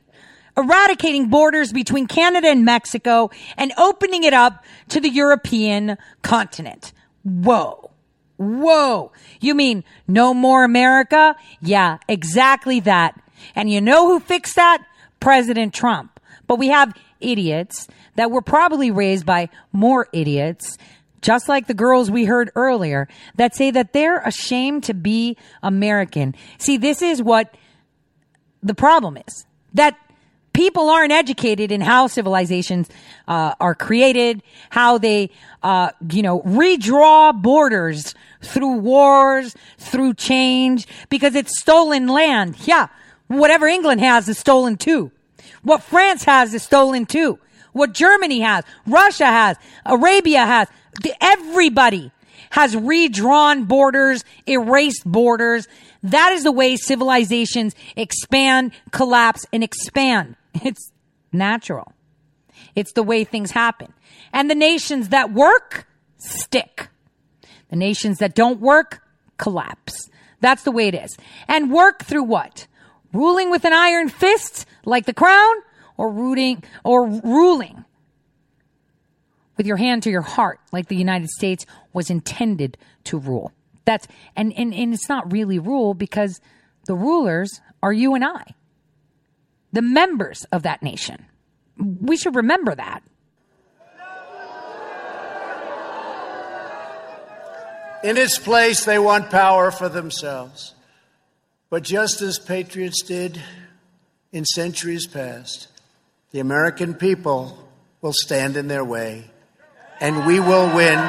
A: eradicating borders between Canada and Mexico and opening it up to the European continent. Whoa. Whoa. You mean no more America? Yeah, exactly that. And you know who fixed that? President Trump. But we have idiots that were probably raised by more idiots, just like the girls we heard earlier, that say that they're ashamed to be American. See, this is what the problem is. That people aren't educated in how civilizations uh, are created, how they, uh, you know, redraw borders through wars, through change, because it's stolen land. Yeah, whatever England has is stolen too. What France has is stolen too. What Germany has, Russia has, Arabia has, everybody has redrawn borders, erased borders. That is the way civilizations expand, collapse, and expand. It's natural. It's the way things happen. And the nations that work stick. The nations that don't work collapse. That's the way it is. And work through what? Ruling with an iron fist like the crown or rooting or ruling with your hand to your heart like the United States was intended to rule. That's and, and, and it's not really rule because the rulers are you and I the members of that nation. We should remember that.
H: In its place, they want power for themselves. But just as patriots did in centuries past, the American people will stand in their way, and we will win,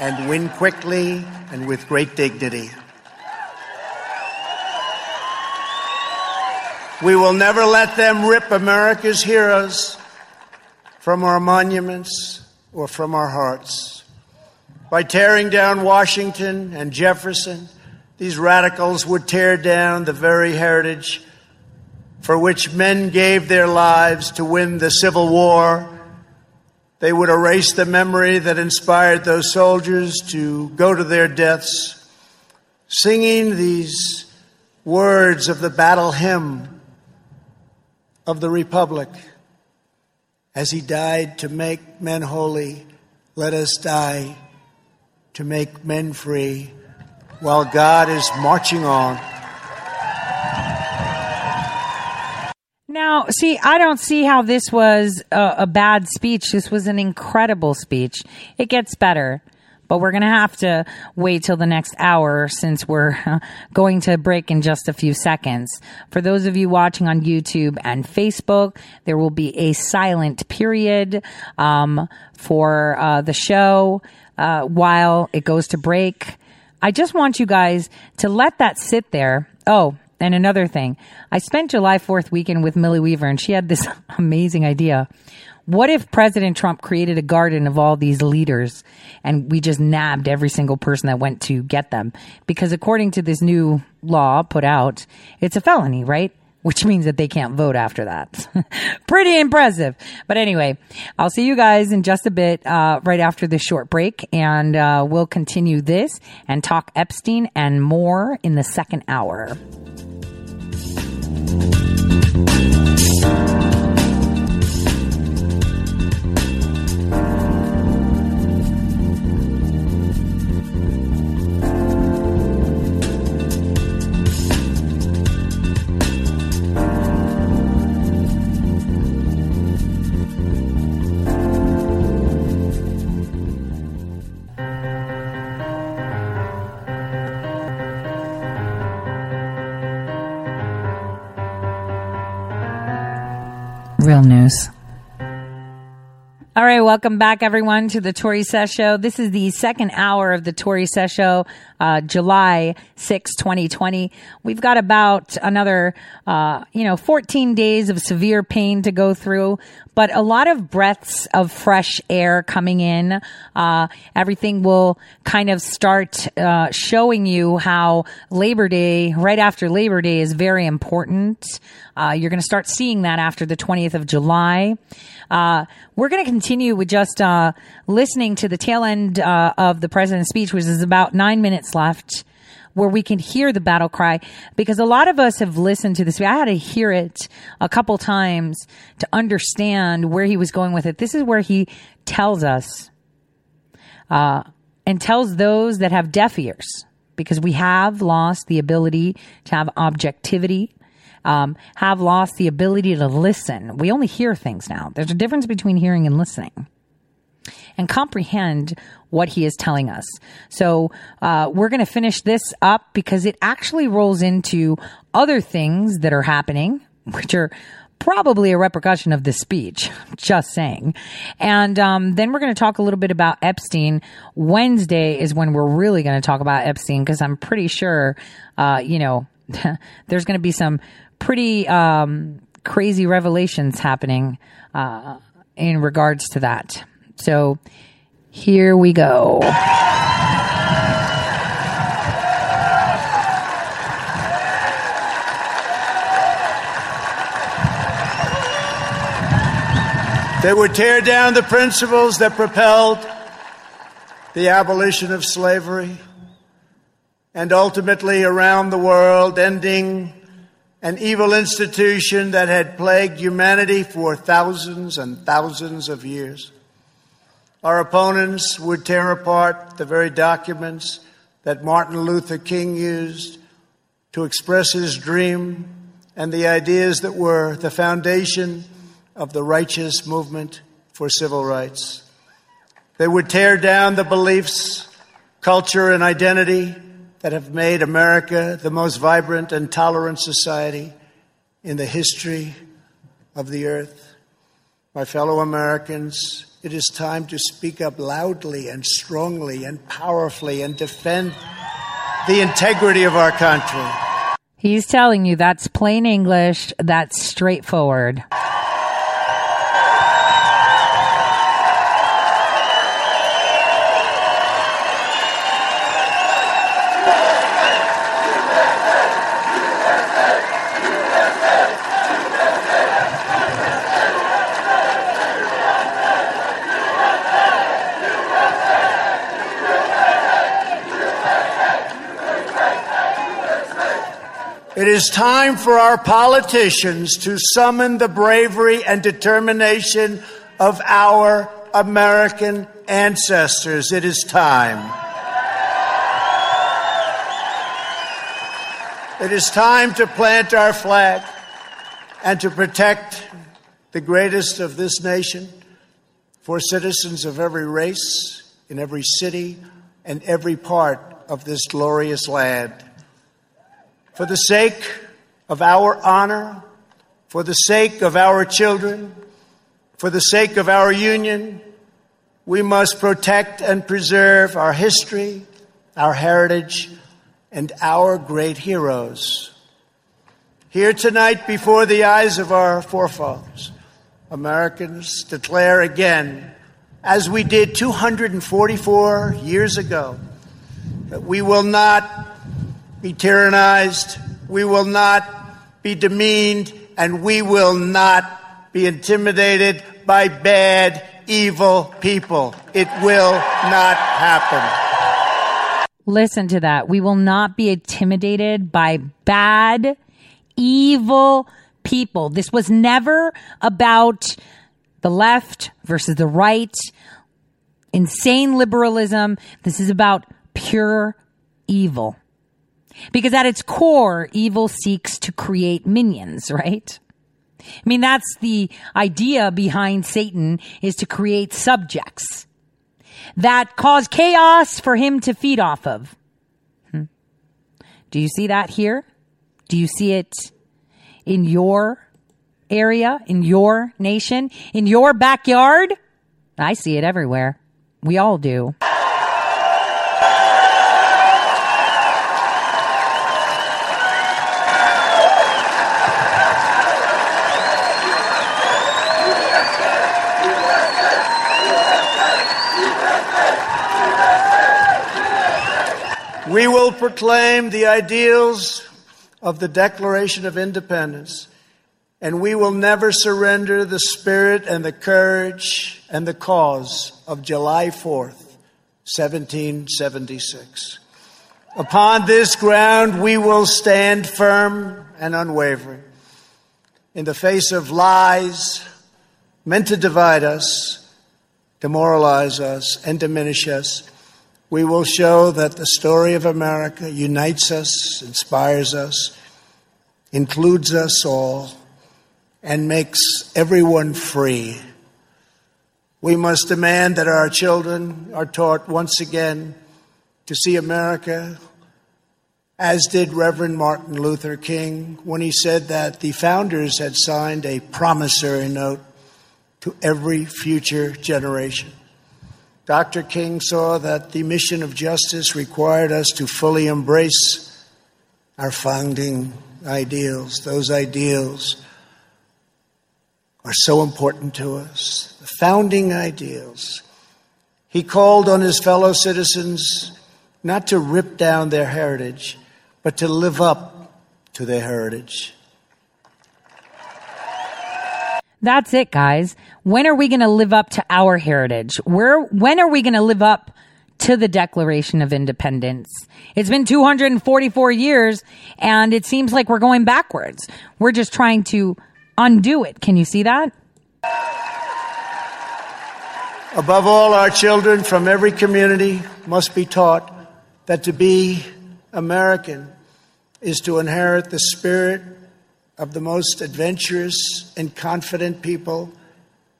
H: and win quickly and with great dignity. We will never let them rip America's heroes from our monuments or from our hearts. By tearing down Washington and Jefferson, these radicals would tear down the very heritage for which men gave their lives to win the Civil War. They would erase the memory that inspired those soldiers to go to their deaths, singing these words of the battle hymn of the Republic. As he died to make men holy, let us die to make men free while God is marching on.
A: Now, see, I don't see how this was a, a, bad speech. This was an incredible speech. It gets better but we're going to have to wait till the next hour since we're going to break in just a few seconds. For those of you watching on YouTube and Facebook, there will be a silent period um, for uh, the show uh, while it goes to break. I just want you guys to let that sit there. Oh, and another thing, I spent July 4th weekend with Millie Weaver and she had this [LAUGHS] amazing idea what if President Trump created a garden of all these leaders and we just nabbed every single person that went to get them? Because according to this new law put out, it's a felony, right? Which means that they can't vote after that. [LAUGHS] Pretty impressive. But anyway, I'll see you guys in just a bit, uh, right after this short break. And uh, we'll continue this and talk Epstein and more in the second hour. News. All right, welcome back, everyone, to the Tori Says Show. This is the second hour of the Tori Says Show. uh, July 6, 2020. We've got about another, uh, you know, 14 days of severe pain to go through, but a lot of breaths of fresh air coming in. Uh, everything will kind of start uh, showing you how Labor Day, right after Labor Day, is very important. Uh, you're going to start seeing that after the 20th of July. Uh, we're going to continue with just uh, listening to the tail end uh, of the president's speech, which is about nine minutes left, where we can hear the battle cry. Because a lot of us have listened to this. I had to hear it a couple times to understand where he was going with it. This is where he tells us uh, and tells those that have deaf ears, because we have lost the ability to have objectivity um, have lost the ability to listen. We only hear things now. There's a difference between hearing and listening and comprehend what he is telling us. So uh, we're going to finish this up because it actually rolls into other things that are happening, which are probably a repercussion of this speech. [LAUGHS] Just saying. And um, then we're going to talk a little bit about Epstein. Wednesday is when we're really going to talk about Epstein because I'm pretty sure, uh, you know, [LAUGHS] there's going to be some pretty um, crazy revelations happening uh, in regards to that. So here we go.
H: They would tear down the principles that propelled the abolition of slavery and ultimately around the world, ending an evil institution that had plagued humanity for thousands and thousands of years. Our opponents would tear apart the very documents that Martin Luther King used to express his dream and the ideas that were the foundation of the righteous movement for civil rights. They would tear down the beliefs, culture, and identity that have made America the most vibrant and tolerant society in the history of the earth. My fellow Americans, it is time to speak up loudly and strongly and powerfully and defend the integrity of our country.
A: He's telling you that's plain English, that's straightforward.
H: It is time for our politicians to summon the bravery and determination of our American ancestors. It is time. It is time to plant our flag and to protect the greatest of this nation for citizens of every race, in every city, and every part of this glorious land for the sake of our honor, for the sake of our children, for the sake of our union, we must protect and preserve our history, our heritage, and our great heroes. Here tonight, before the eyes of our forefathers, Americans declare again, as we did 244 years ago, that we will not be tyrannized, we will not be demeaned, and we will not be intimidated by bad, evil people. It will not happen.
A: Listen to that. We will not be intimidated by bad, evil people. This was never about the left versus the right, insane liberalism. This is about pure evil. Because at its core, evil seeks to create minions, right? I mean, that's the idea behind Satan is to create subjects that cause chaos for him to feed off of. Hmm. Do you see that here? Do you see it in your area, in your nation, in your backyard? I see it everywhere. We all do.
H: We will proclaim the ideals of the Declaration of Independence, and we will never surrender the spirit and the courage and the cause of July 4th, 1776. Upon this ground, we will stand firm and unwavering in the face of lies meant to divide us, demoralize us, and diminish us. We will show that the story of America unites us, inspires us, includes us all, and makes everyone free. We must demand that our children are taught once again to see America as did Reverend Martin Luther King when he said that the founders had signed a promissory note to every future generation. Dr. King saw that the mission of justice required us to fully embrace our founding ideals. Those ideals are so important to us. The founding ideals. He called on his fellow citizens not to rip down their heritage, but to live up to their heritage.
A: That's it, guys. When are we going to live up to our heritage? Where, when are we going to live up to the Declaration of Independence? It's been 244 years and it seems like we're going backwards. We're just trying to undo it. Can you see that?
H: Above all, our children from every community must be taught that to be American is to inherit the spirit of the most adventurous and confident people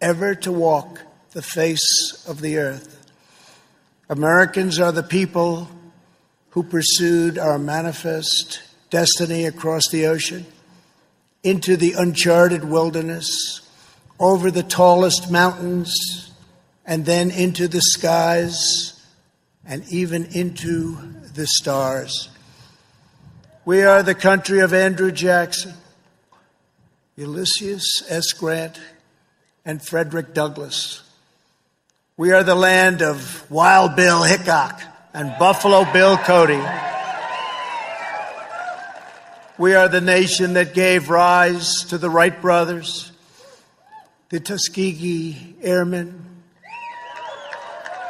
H: ever to walk the face of the earth. Americans are the people who pursued our manifest destiny across the ocean, into the uncharted wilderness, over the tallest mountains, and then into the skies, and even into the stars. We are the country of Andrew Jackson, Ulysses S. Grant, and Frederick Douglass. We are the land of Wild Bill Hickok and Buffalo Bill Cody. We are the nation that gave rise to the Wright brothers, the Tuskegee Airmen,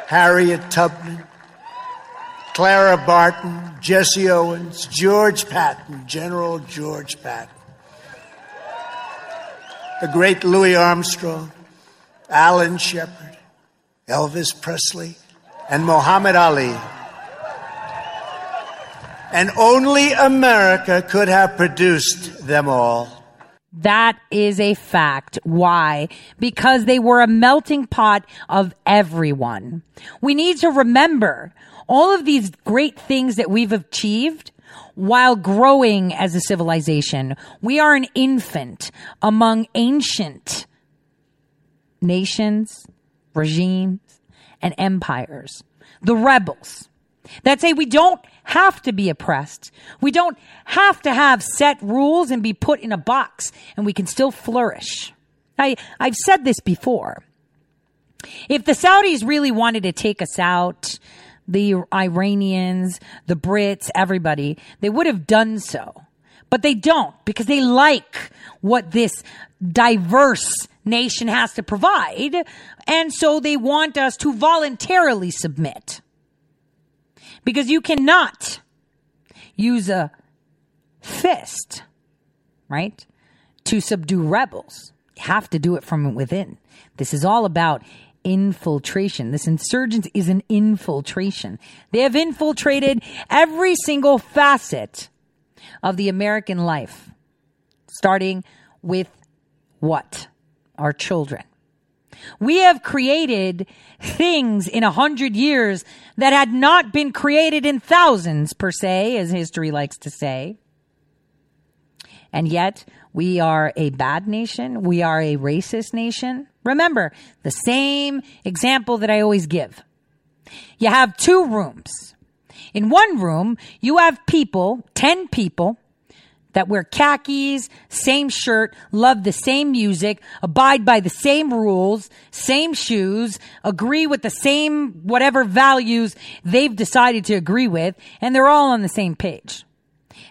H: Harriet Tubman, Clara Barton, Jesse Owens, George Patton, General George Patton, the great Louis Armstrong, Alan Shepard, Elvis Presley, and Muhammad Ali. And only America could have produced them all.
A: That is a fact. Why? Because they were a melting pot of everyone. We need to remember all of these great things that we've achieved while growing as a civilization. We are an infant among ancient nations, regimes, and empires. The rebels that say we don't have to be oppressed. We don't have to have set rules and be put in a box and we can still flourish. I, I've said this before. If the Saudis really wanted to take us out, the Iranians, the Brits, everybody, they would have done so. But they don't because they like what this diverse nation has to provide. And so they want us to voluntarily submit. Because you cannot use a fist, right, to subdue rebels. You have to do it from within. This is all about infiltration. This insurgence is an infiltration. They have infiltrated every single facet of the American life, starting with what? Our children. We have created things in a hundred years that had not been created in thousands per se, as history likes to say. And yet we are a bad nation. We are a racist nation. Remember the same example that I always give. You have two rooms. In one room, you have people, 10 people, that wear khakis, same shirt, love the same music, abide by the same rules, same shoes, agree with the same whatever values they've decided to agree with, and they're all on the same page.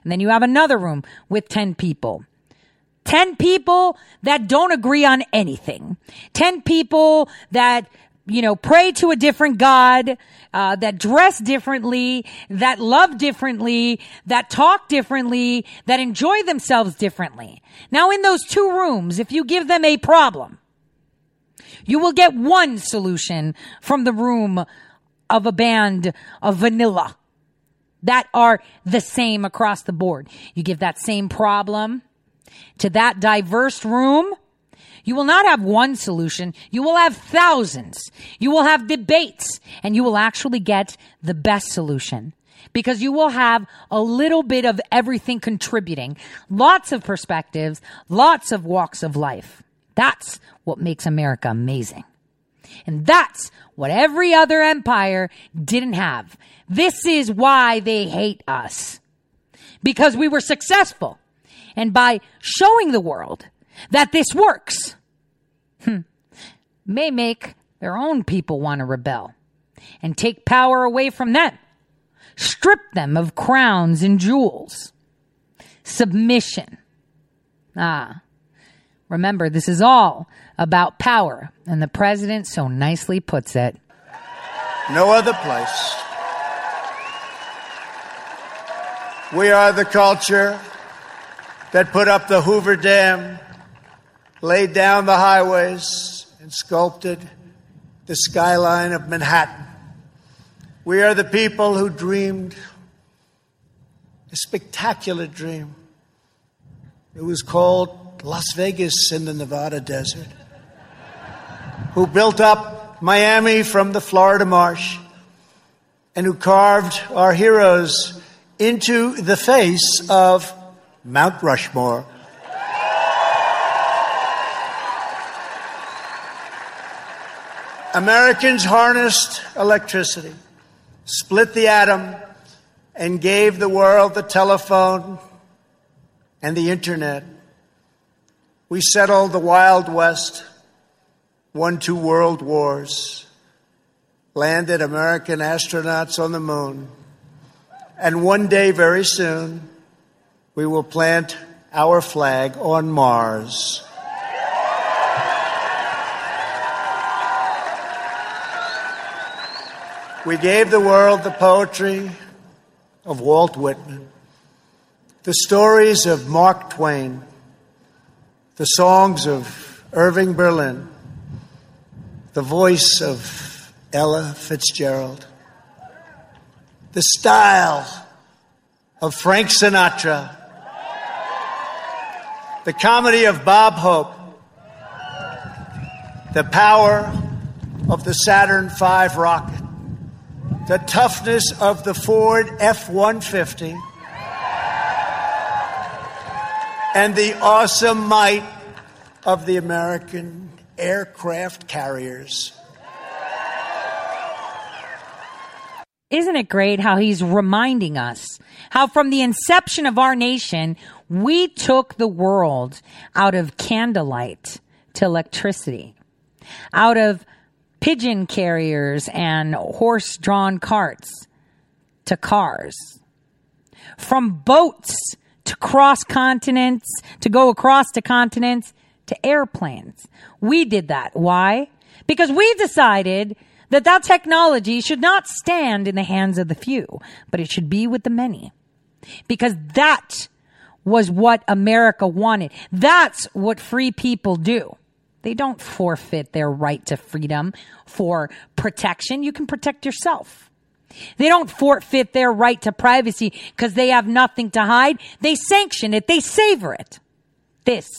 A: And then you have another room with 10 people. 10 people that don't agree on anything. 10 people that you know, pray to a different God, uh, that dress differently, that love differently, that talk differently, that enjoy themselves differently. Now, in those two rooms, if you give them a problem, you will get one solution from the room of a band of vanilla that are the same across the board. You give that same problem to that diverse room you will not have one solution. You will have thousands. You will have debates and you will actually get the best solution because you will have a little bit of everything contributing. Lots of perspectives, lots of walks of life. That's what makes America amazing. And that's what every other empire didn't have. This is why they hate us. Because we were successful. And by showing the world that this works, hmm, may make their own people want to rebel and take power away from them, strip them of crowns and jewels. Submission. Ah, remember, this is all about power, and the president so nicely puts it.
H: No other place. We are the culture that put up the Hoover Dam laid down the highways, and sculpted the skyline of Manhattan. We are the people who dreamed a spectacular dream. It was called Las Vegas in the Nevada desert. Who built up Miami from the Florida marsh and who carved our heroes into the face of Mount Rushmore. Americans harnessed electricity, split the atom, and gave the world the telephone and the internet. We settled the Wild West, won two world wars, landed American astronauts on the moon, and one day very soon we will plant our flag on Mars. We gave the world the poetry of Walt Whitman, the stories of Mark Twain, the songs of Irving Berlin, the voice of Ella Fitzgerald, the style of Frank Sinatra, the comedy of Bob Hope, the power of the Saturn V rocket. The toughness of the Ford F 150 and the awesome might of the American aircraft carriers.
A: Isn't it great how he's reminding us how from the inception of our nation, we took the world out of candlelight to electricity, out of pigeon carriers and horse drawn carts to cars, from boats to cross continents, to go across the continents to airplanes. We did that. Why? Because we decided that that technology should not stand in the hands of the few, but it should be with the many. Because that was what America wanted. That's what free people do. They don't forfeit their right to freedom for protection. You can protect yourself. They don't forfeit their right to privacy because they have nothing to hide. They sanction it. They savor it. This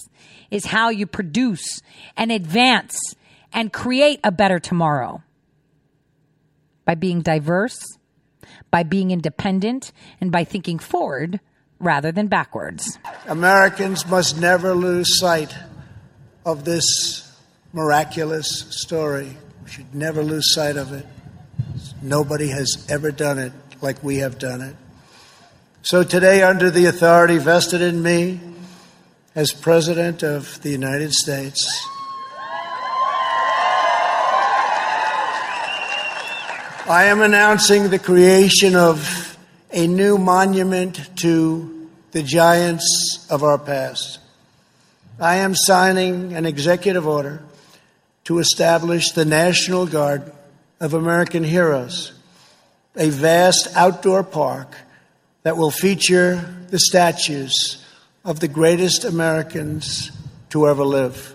A: is how you produce and advance and create a better tomorrow. By being diverse, by being independent, and by thinking forward rather than backwards.
H: Americans must never lose sight of this miraculous story. We should never lose sight of it. Nobody has ever done it like we have done it. So today, under the authority vested in me as President of the United States, I am announcing the creation of a new monument to the giants of our past. I am signing an executive order to establish the National Garden of American Heroes, a vast outdoor park that will feature the statues of the greatest Americans to ever live.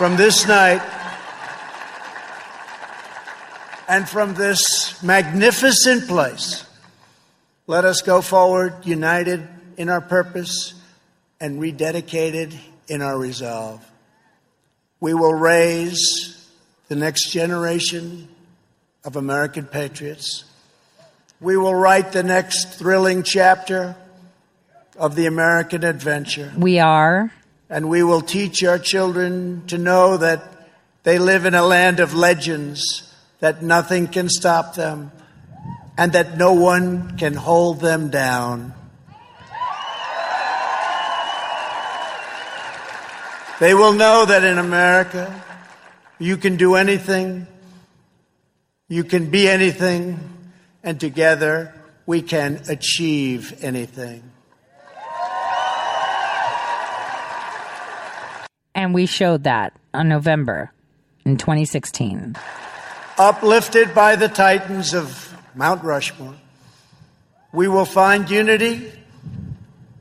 H: From this night and from this magnificent place, let us go forward united in our purpose and rededicated in our resolve. We will raise the next generation of American patriots. We will write the next thrilling chapter of the American adventure.
A: We are.
H: And we will teach our children to know that they live in a land of legends, that nothing can stop them, and that no one can hold them down. They will know that in America, you can do anything, you can be anything, and together we can achieve anything.
A: And we showed that on November in 2016.
H: Uplifted by the titans of Mount Rushmore, we will find unity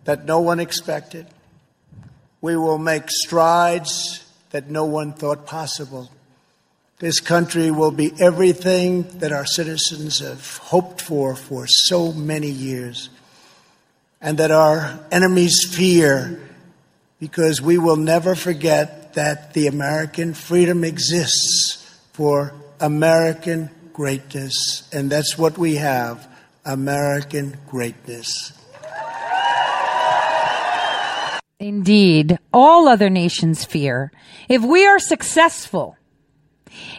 H: that no one expected. We will make strides that no one thought possible. This country will be everything that our citizens have hoped for for so many years, and that our enemies fear because we will never forget that the American freedom exists for American greatness, and that's what we have American greatness.
A: Indeed, all other nations fear. If we are successful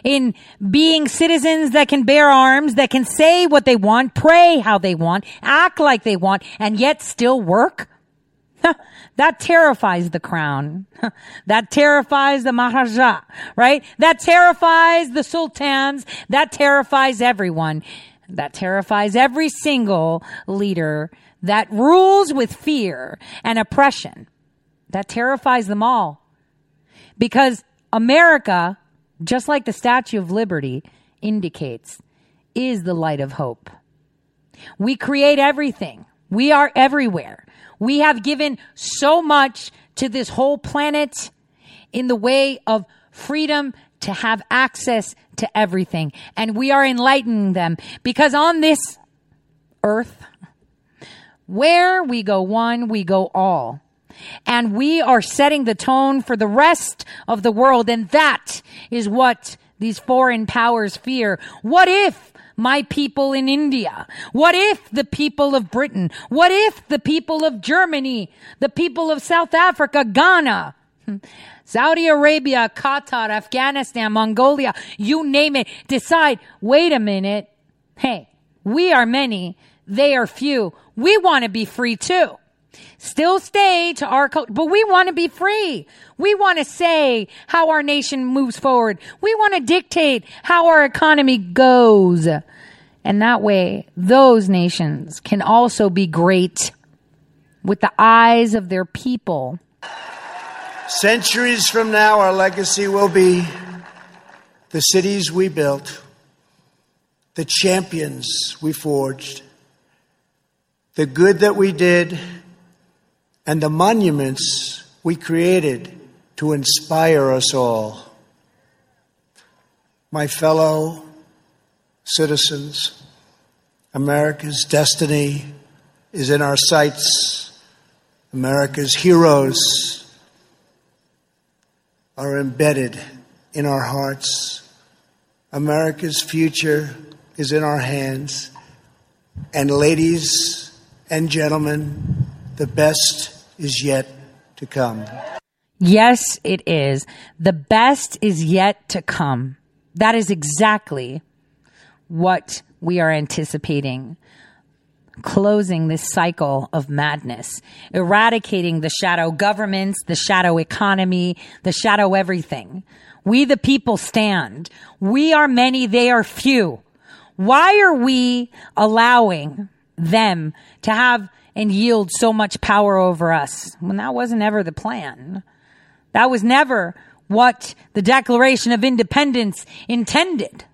A: in being citizens that can bear arms, that can say what they want, pray how they want, act like they want, and yet still work, [LAUGHS] that terrifies the crown. [LAUGHS] that terrifies the Maharaja, right? That terrifies the sultans. That terrifies everyone. That terrifies every single leader that rules with fear and oppression. That terrifies them all. Because America, just like the Statue of Liberty indicates, is the light of hope. We create everything. We are everywhere. We have given so much to this whole planet in the way of freedom to have access to everything. And we are enlightening them because on this earth, where we go one, we go all. And we are setting the tone for the rest of the world. And that is what these foreign powers fear. What if my people in India? What if the people of Britain? What if the people of Germany, the people of South Africa, Ghana, [LAUGHS] Saudi Arabia, Qatar, Afghanistan, Mongolia, you name it, decide, wait a minute. Hey, we are many. They are few. We want to be free too still stay to our culture, but we want to be free. We want to say how our nation moves forward. We want to dictate how our economy goes. And that way, those nations can also be great with the eyes of their people.
H: Centuries from now, our legacy will be the cities we built, the champions we forged, the good that we did and the monuments we created to inspire us all. My fellow citizens, America's destiny is in our sights. America's heroes are embedded in our hearts. America's future is in our hands. And, ladies and gentlemen, the best is yet to come.
A: Yes, it is. The best is yet to come. That is exactly what we are anticipating. Closing this cycle of madness, eradicating the shadow governments, the shadow economy, the shadow everything. We the people stand. We are many, they are few. Why are we allowing them to have and yield so much power over us when that wasn't ever the plan? That was never what the Declaration of Independence intended.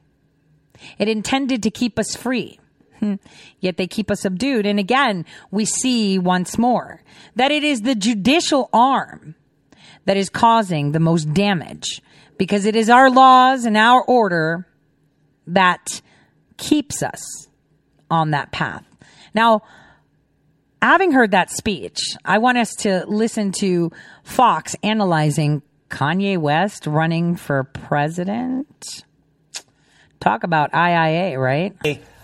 A: It intended to keep us free. [LAUGHS] Yet they keep us subdued. And again, we see once more that it is the judicial arm that is causing the most damage because it is our laws and our order that keeps us on that path. Now, having heard that speech, I want us to listen to Fox analyzing Kanye West running for president. Talk about IIA, right?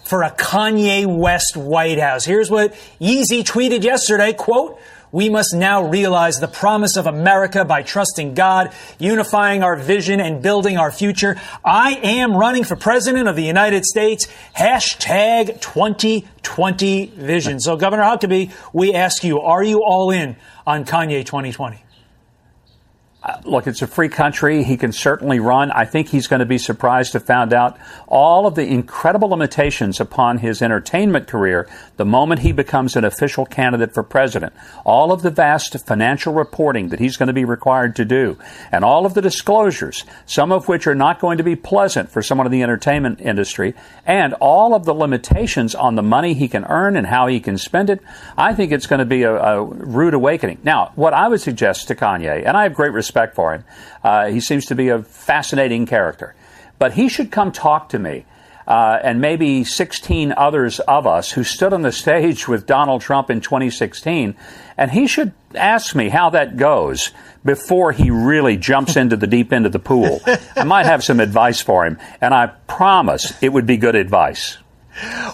L: For a Kanye West White House. Here's what Yeezy tweeted yesterday, quote, we must now realize the promise of America by trusting God, unifying our vision, and building our future. I am running for president of the United States. Hashtag 2020 vision. So, Governor Huckabee, we ask you, are you all in on Kanye 2020?
M: Uh, look, it's a free country. He can certainly run. I think he's going to be surprised to find out all of the incredible limitations upon his entertainment career the moment he becomes an official candidate for president. All of the vast financial reporting that he's going to be required to do, and all of the disclosures, some of which are not going to be pleasant for someone in the entertainment industry, and all of the limitations on the money he can earn and how he can spend it. I think it's going to be a, a rude awakening. Now, what I would suggest to Kanye, and I have great respect respect for him. Uh, he seems to be a fascinating character. But he should come talk to me. Uh, and maybe 16 others of us who stood on the stage with Donald Trump in 2016, and he should ask me how that goes before he really jumps into the deep end of the pool. I might have some advice for him, and I promise it would be good advice.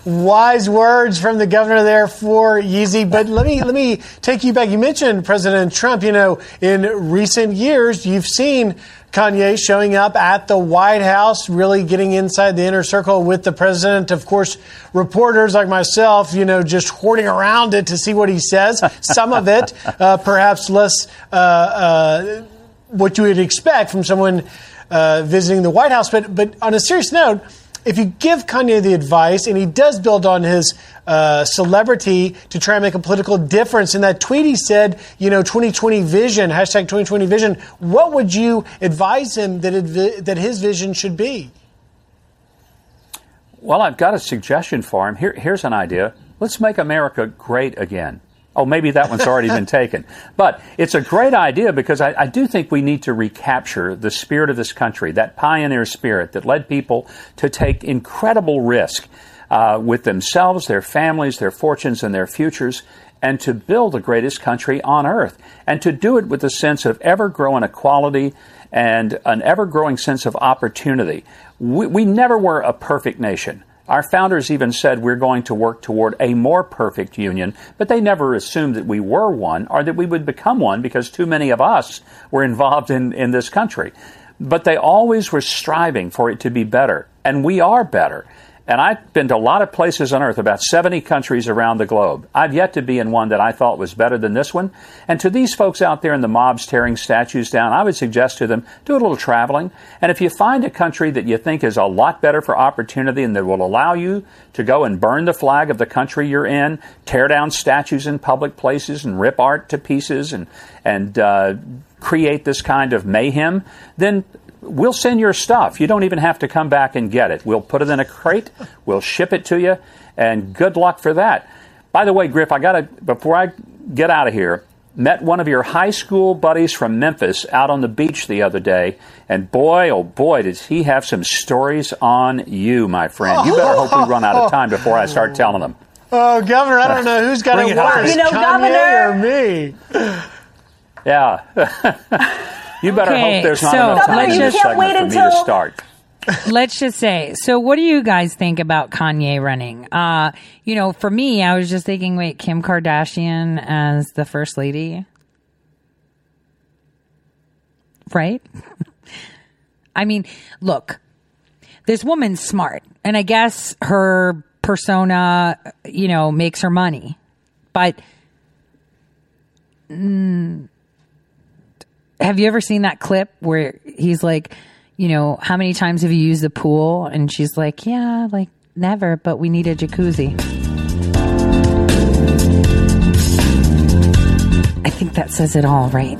N: Wise words from the governor there for Yeezy. But let me let me take you back. You mentioned President Trump. You know, in recent years, you've seen Kanye showing up at the White House, really getting inside the inner circle with the president. Of course, reporters like myself, you know, just hoarding around it to see what he says. Some of it, uh, perhaps less uh, uh, what you would expect from someone uh, visiting the White House. But but on a serious note if you give Kanye the advice, and he does build on his uh, celebrity to try and make a political difference, in that tweet he said, you know, 2020 vision, hashtag 2020 vision, what would you advise him that, it, that his vision should be?
M: Well, I've got a suggestion for him. Here, here's an idea. Let's make America great again. Oh, maybe that one's already been taken. [LAUGHS] But it's a great idea because I, I, do think we need to recapture the spirit of this country, that pioneer spirit that led people to take incredible risk uh, with themselves, their families, their fortunes, and their futures, and to build the greatest country on earth. And to do it with a sense of ever growing equality and an ever growing sense of opportunity. We, we never were a perfect nation. Our founders even said we're going to work toward a more perfect union, but they never assumed that we were one or that we would become one because too many of us were involved in, in this country. But they always were striving for it to be better, and we are better. And I've been to a lot of places on earth, about 70 countries around the globe. I've yet to be in one that I thought was better than this one. And to these folks out there in the mobs tearing statues down, I would suggest to them, do a little traveling. And if you find a country that you think is a lot better for opportunity and that will allow you to go and burn the flag of the country you're in, tear down statues in public places and rip art to pieces and, and, uh, create this kind of mayhem, then we'll send your stuff. You don't even have to come back and get it. We'll put it in a crate, we'll ship it to you, and good luck for that. By the way, Griff, I got to, before I get out of here, met one of your high school buddies from Memphis out on the beach the other day, and boy, oh boy, does he have some stories on you, my friend. You better hope we run out of [LAUGHS] time before I start telling them.
N: Oh, Governor, I don't know who's got it, it worse, you know, Kanye Governor. or me.
M: Yeah. [LAUGHS] You better
A: Okay,
M: hope there's not
A: so
M: enough time
A: let's
M: in this
A: just-
M: segment for me to start. [LAUGHS]
A: Let's just say. So, what do you guys think about Kanye running? Uh, you know, for me, I was just thinking, wait, Kim Kardashian as the first lady. right? [LAUGHS] I mean, look, this woman's smart, and I guess her persona, you know, makes her money, but. Mm, have you ever seen that clip where he's like, you know, how many times have you used the pool? And she's like, yeah, like never, but we need a jacuzzi. I think that says it all, right?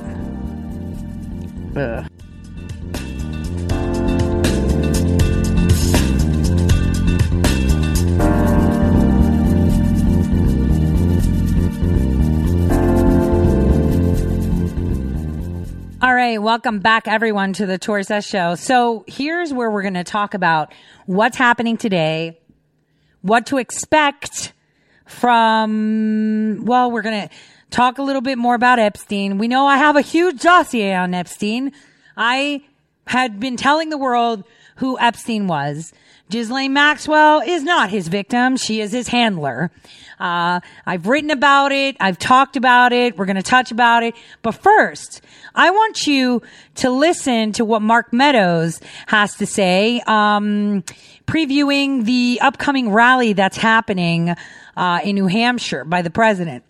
A: Ugh. Right, welcome back everyone to the Tori Says Show. So here's where we're going to talk about what's happening today, what to expect from, well, we're going to talk a little bit more about Epstein. We know I have a huge dossier on Epstein. I had been telling the world who Epstein was. Ghislaine Maxwell is not his victim. She is his handler. Uh, I've written about it. I've talked about it. We're going to touch about it. But first, I want you to listen to what Mark Meadows has to say, um, previewing the upcoming rally that's happening uh, in New Hampshire by the president.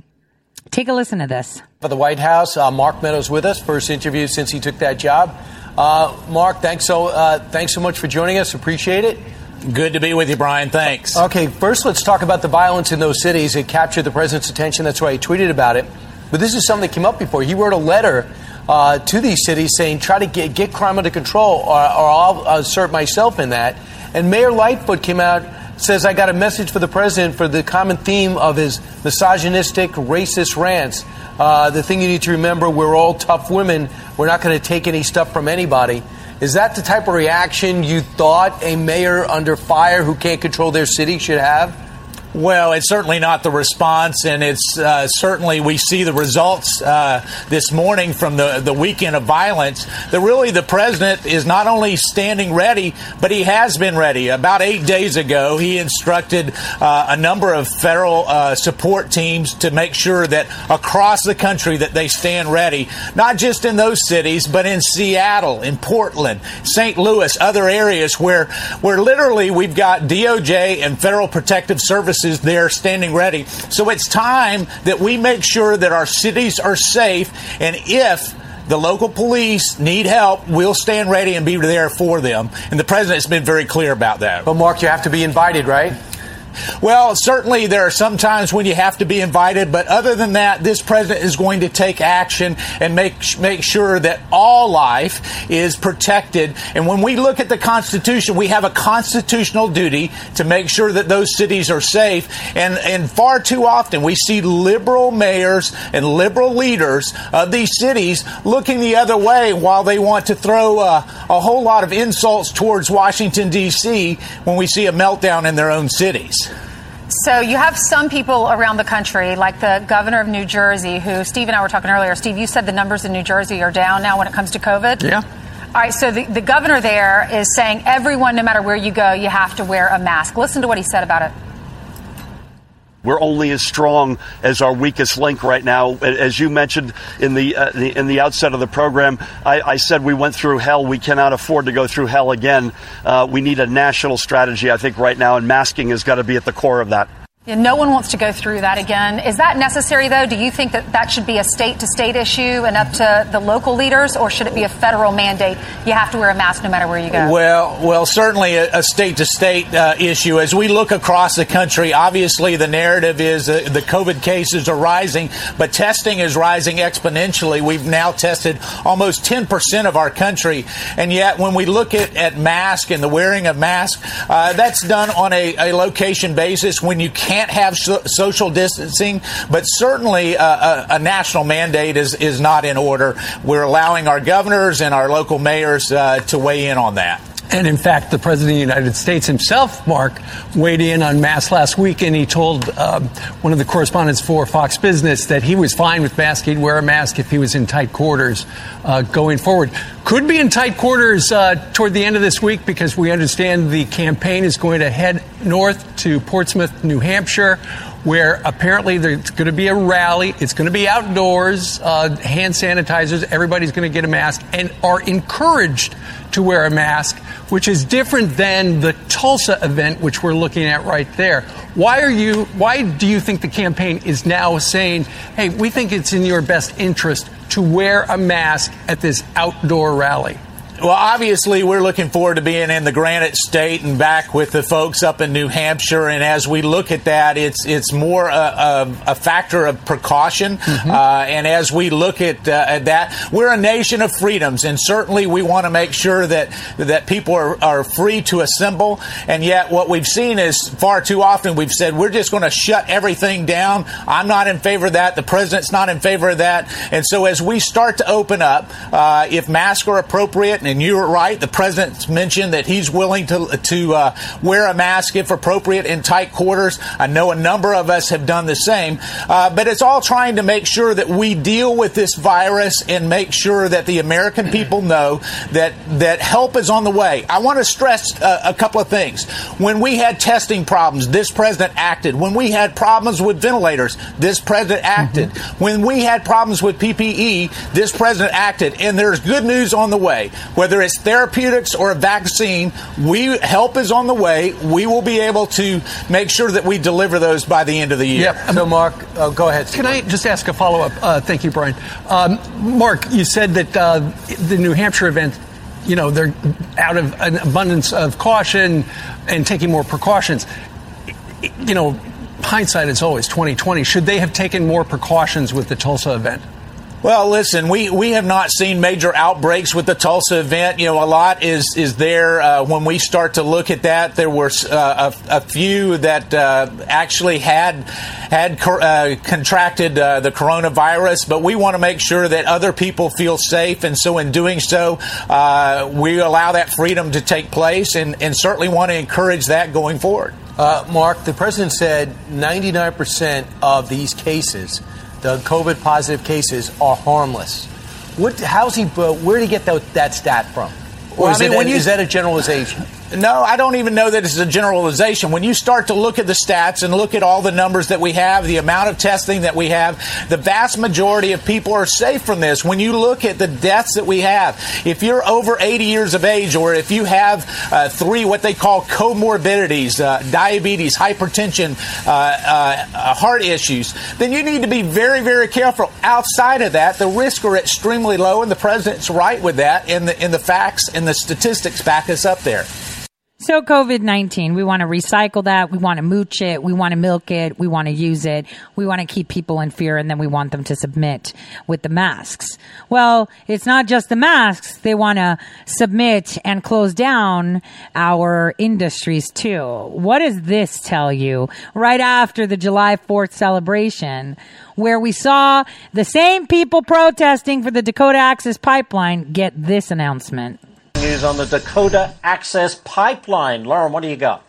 A: Take a listen to this.
O: For the White House, uh, Mark Meadows with us. First interview since he took that job. Uh, Mark, thanks so uh, thanks so much for joining us. Appreciate it.
P: Good to be with you, Brian. Thanks.
O: Okay, first let's talk about the violence in those cities. It captured the president's attention. That's why he tweeted about it. But this is something that came up before. He wrote a letter uh, to these cities saying, try to get, get crime under control, or, or I'll assert myself in that. And Mayor Lightfoot came out says, I got a message for the president for the common theme of his misogynistic, racist rants. Uh, the thing you need to remember, we're all tough women. We're not going to take any stuff from anybody. Is that the type of reaction you thought a mayor under fire who can't control their city should have?
P: Well, it's certainly not the response, and it's uh, certainly we see the results uh, this morning from the, the weekend of violence. That really the president is not only standing ready, but he has been ready. About eight days ago, he instructed uh, a number of federal uh, support teams to make sure that across the country that they stand ready, not just in those cities, but in Seattle, in Portland, St. Louis, other areas where where literally we've got DOJ and Federal Protective Services is there standing ready. So it's time that we make sure that our cities are safe. And if the local police need help, we'll stand ready and be there for them. And the president's been very clear about that.
O: But, Mark, you have to be invited, right?
P: Well, certainly there are some times when you have to be invited, but other than that, this president is going to take action and make make sure that all life is protected. And when we look at the Constitution, we have a constitutional duty to make sure that those cities are safe. And and far too often we see liberal mayors and liberal leaders of these cities looking the other way while they want to throw uh, a whole lot of insults towards Washington D.C. when we see a meltdown in their own cities.
Q: So you have some people around the country, like the governor of New Jersey, who Steve and I were talking earlier. Steve, you said the numbers in New Jersey are down now when it comes to COVID.
P: Yeah.
Q: All right, so the, the governor there is saying everyone, no matter where you go, you have to wear a mask. Listen to what he said about it.
R: We're only as strong as our weakest link right now. As you mentioned in the, uh, the in the outset of the program, I, I, said we went through hell. We cannot afford to go through hell again. Uh, we need a national strategy, I think, right now, and masking has got to be at the core of that.
Q: No one wants to go through that again. Is that necessary, though? Do you think that that should be a state to state issue and up to the local leaders, or should it be a federal mandate? You have to wear a mask no matter where you go.
P: Well, well, certainly a state to state issue. As we look across the country, obviously the narrative is the COVID cases are rising, but testing is rising exponentially. We've now tested almost 10% of our country, and yet when we look at, at mask and the wearing of masks, uh, that's done on a, a location basis when you can't can't have so- social distancing, but certainly a, a, a, national mandate is, is not in order. We're allowing our governors and our local mayors uh, to weigh in on that.
S: And in fact, the President of the United States himself, Mark, weighed in on masks last week, and he told uh, one of the correspondents for Fox Business that he was fine with masks. He'd wear a mask if he was in tight quarters uh, going forward. Could be in tight quarters uh, toward the end of this week because we understand the campaign is going to head north to Portsmouth, New Hampshire, where apparently there's going to be a rally. It's going to be outdoors, uh, hand sanitizers. Everybody's going to get a mask and are encouraged to wear a mask, which is different than the Tulsa event, which we're looking at right there. Why are you? Why do you think the campaign is now saying, "Hey, we think it's in your best interest to wear a mask at this outdoor rally"?
P: Well, obviously, we're looking forward to being in the Granite State and back with the folks up in New Hampshire. And as we look at that, it's it's more a, a, a factor of precaution. Mm-hmm. Uh, and as we look at, uh, at, that, we're a nation of freedoms, and certainly we want to make sure that that people are, are free to assemble. And yet, what we've seen is far too often we've said we're just going to shut everything down. I'm not in favor of that. The president's not in favor of that. And so, as we start to open up, uh, if masks are appropriate and you were right. The president mentioned that he's willing to to uh, wear a mask if appropriate in tight quarters. I know a number of us have done the same, uh, but it's all trying to make sure that we deal with this virus and make sure that the American people know that that help is on the way. I want to stress uh, a couple of things. When we had testing problems, this president acted. When we had problems with ventilators, this president acted. Mm-hmm. When we had problems with PPE, this president acted. And there's good news on the way whether it's therapeutics or a vaccine, we help is on the way. We will be able to make sure that we deliver those by the end of the year.
O: Yep. So, Mark, uh, go ahead.
S: Can I just ask a follow up? Uh, thank you, Brian. Um, Mark, you said that uh, the New Hampshire event you know they're out of an abundance of caution and taking more precautions you know hindsight is always 2020 should they have taken more precautions with the tulsa event
P: well, listen, we, we have not seen major outbreaks with the Tulsa event. You know, a lot is is there uh, when we start to look at that. There were uh, a, a, few that uh, actually had had uh, contracted uh, the coronavirus, but we want to make sure that other people feel safe, and so in doing so, uh, we allow that freedom to take place, and, and certainly want to encourage that going forward.
O: Mark, the president said 99% of these cases the COVID positive cases are harmless. What, how's he, uh, where did he get that, that stat from? Or well, is, I mean, it, you, is that a generalization?
P: No, I don't even know that it's a generalization. When you start to look at the stats and look at all the numbers that we have, the amount of testing that we have, the vast majority of people are safe from this. When you look at the deaths that we have, if you're over 80 years of age or if you have uh, three what they call comorbidities, uh, diabetes, hypertension, uh, uh, heart issues, then you need to be very, very careful. Outside of that, the risks are extremely low, and the president's right with that, and the, and the facts and the statistics back us up there.
A: So COVID 19, we want to recycle that. We want to mooch it. We want to milk it. We want to use it. We want to keep people in fear and then we want them to submit with the masks. Well, it's not just the masks. They want to submit and close down our industries too. What does this tell you right after the July 4th celebration where we saw the same people protesting for the Dakota Access Pipeline get this announcement?
T: News on the Dakota Access Pipeline. Lauren, what do you got?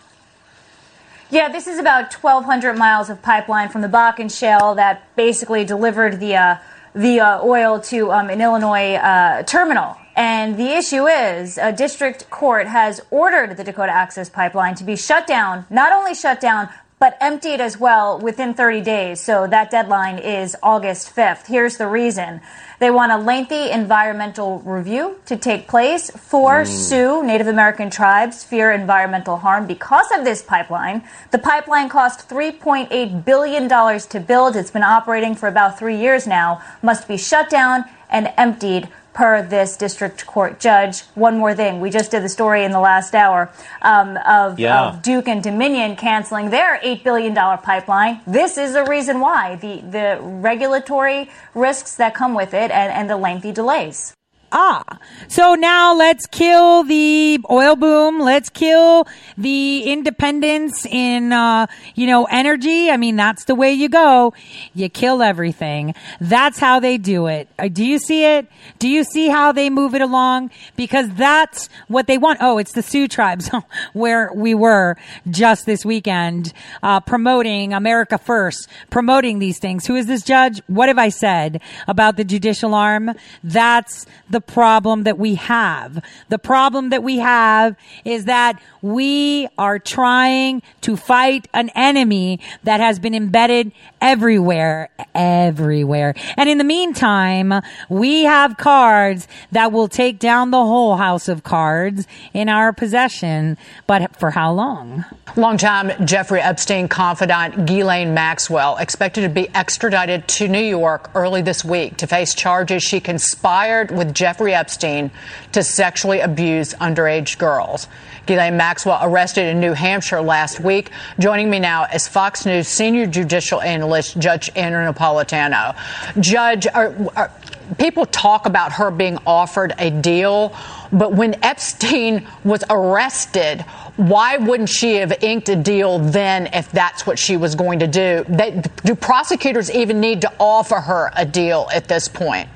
U: Yeah, this is about 1,200 miles of pipeline from the Bakken Shale that basically delivered the uh, the uh, oil to um, an Illinois uh, terminal. And the issue is a district court has ordered the Dakota Access Pipeline to be shut down, not only shut down, but emptied as well within 30 days. So that deadline is August 5th. Here's the reason. They want a lengthy environmental review to take place. for mm. Sioux Native American tribes fear environmental harm because of this pipeline. The pipeline cost $3.8 billion to build. It's been operating for about three years now, must be shut down and emptied per this district court judge. One more thing. We just did the story in the last hour um, of, yeah. of, Duke and Dominion canceling their $8 billion pipeline. This is the reason why the, the regulatory risks that come with it and, and the lengthy delays.
A: Ah, so now let's kill the oil boom. Let's kill the independence in, uh, you know, energy. I mean, that's the way you go. You kill everything. That's how they do it. Uh, do you see it? Do you see how they move it along? Because that's what they want. Oh, it's the Sioux tribes [LAUGHS] where we were just this weekend, uh, promoting America First, promoting these things. Who is this judge? What have I said about the judicial arm? That's the the problem that we have. The problem that we have is that we are trying to fight an enemy that has been embedded everywhere, everywhere. And in the meantime, we have cards that will take down the whole house of cards in our possession. But for how long?
V: Longtime Jeffrey Epstein confidant Ghislaine Maxwell expected to be extradited to New York early this week to face charges she conspired with Jeffrey Epstein to sexually abuse underage girls. Ghislaine Maxwell arrested in New Hampshire last week. Joining me now is Fox News senior judicial analyst Judge Andrew Napolitano. Judge, are, are, people talk about her being offered a deal, but when Epstein was arrested, why wouldn't she have inked a deal then if that's what she was going to do? They, do prosecutors even need to offer her a deal at this point?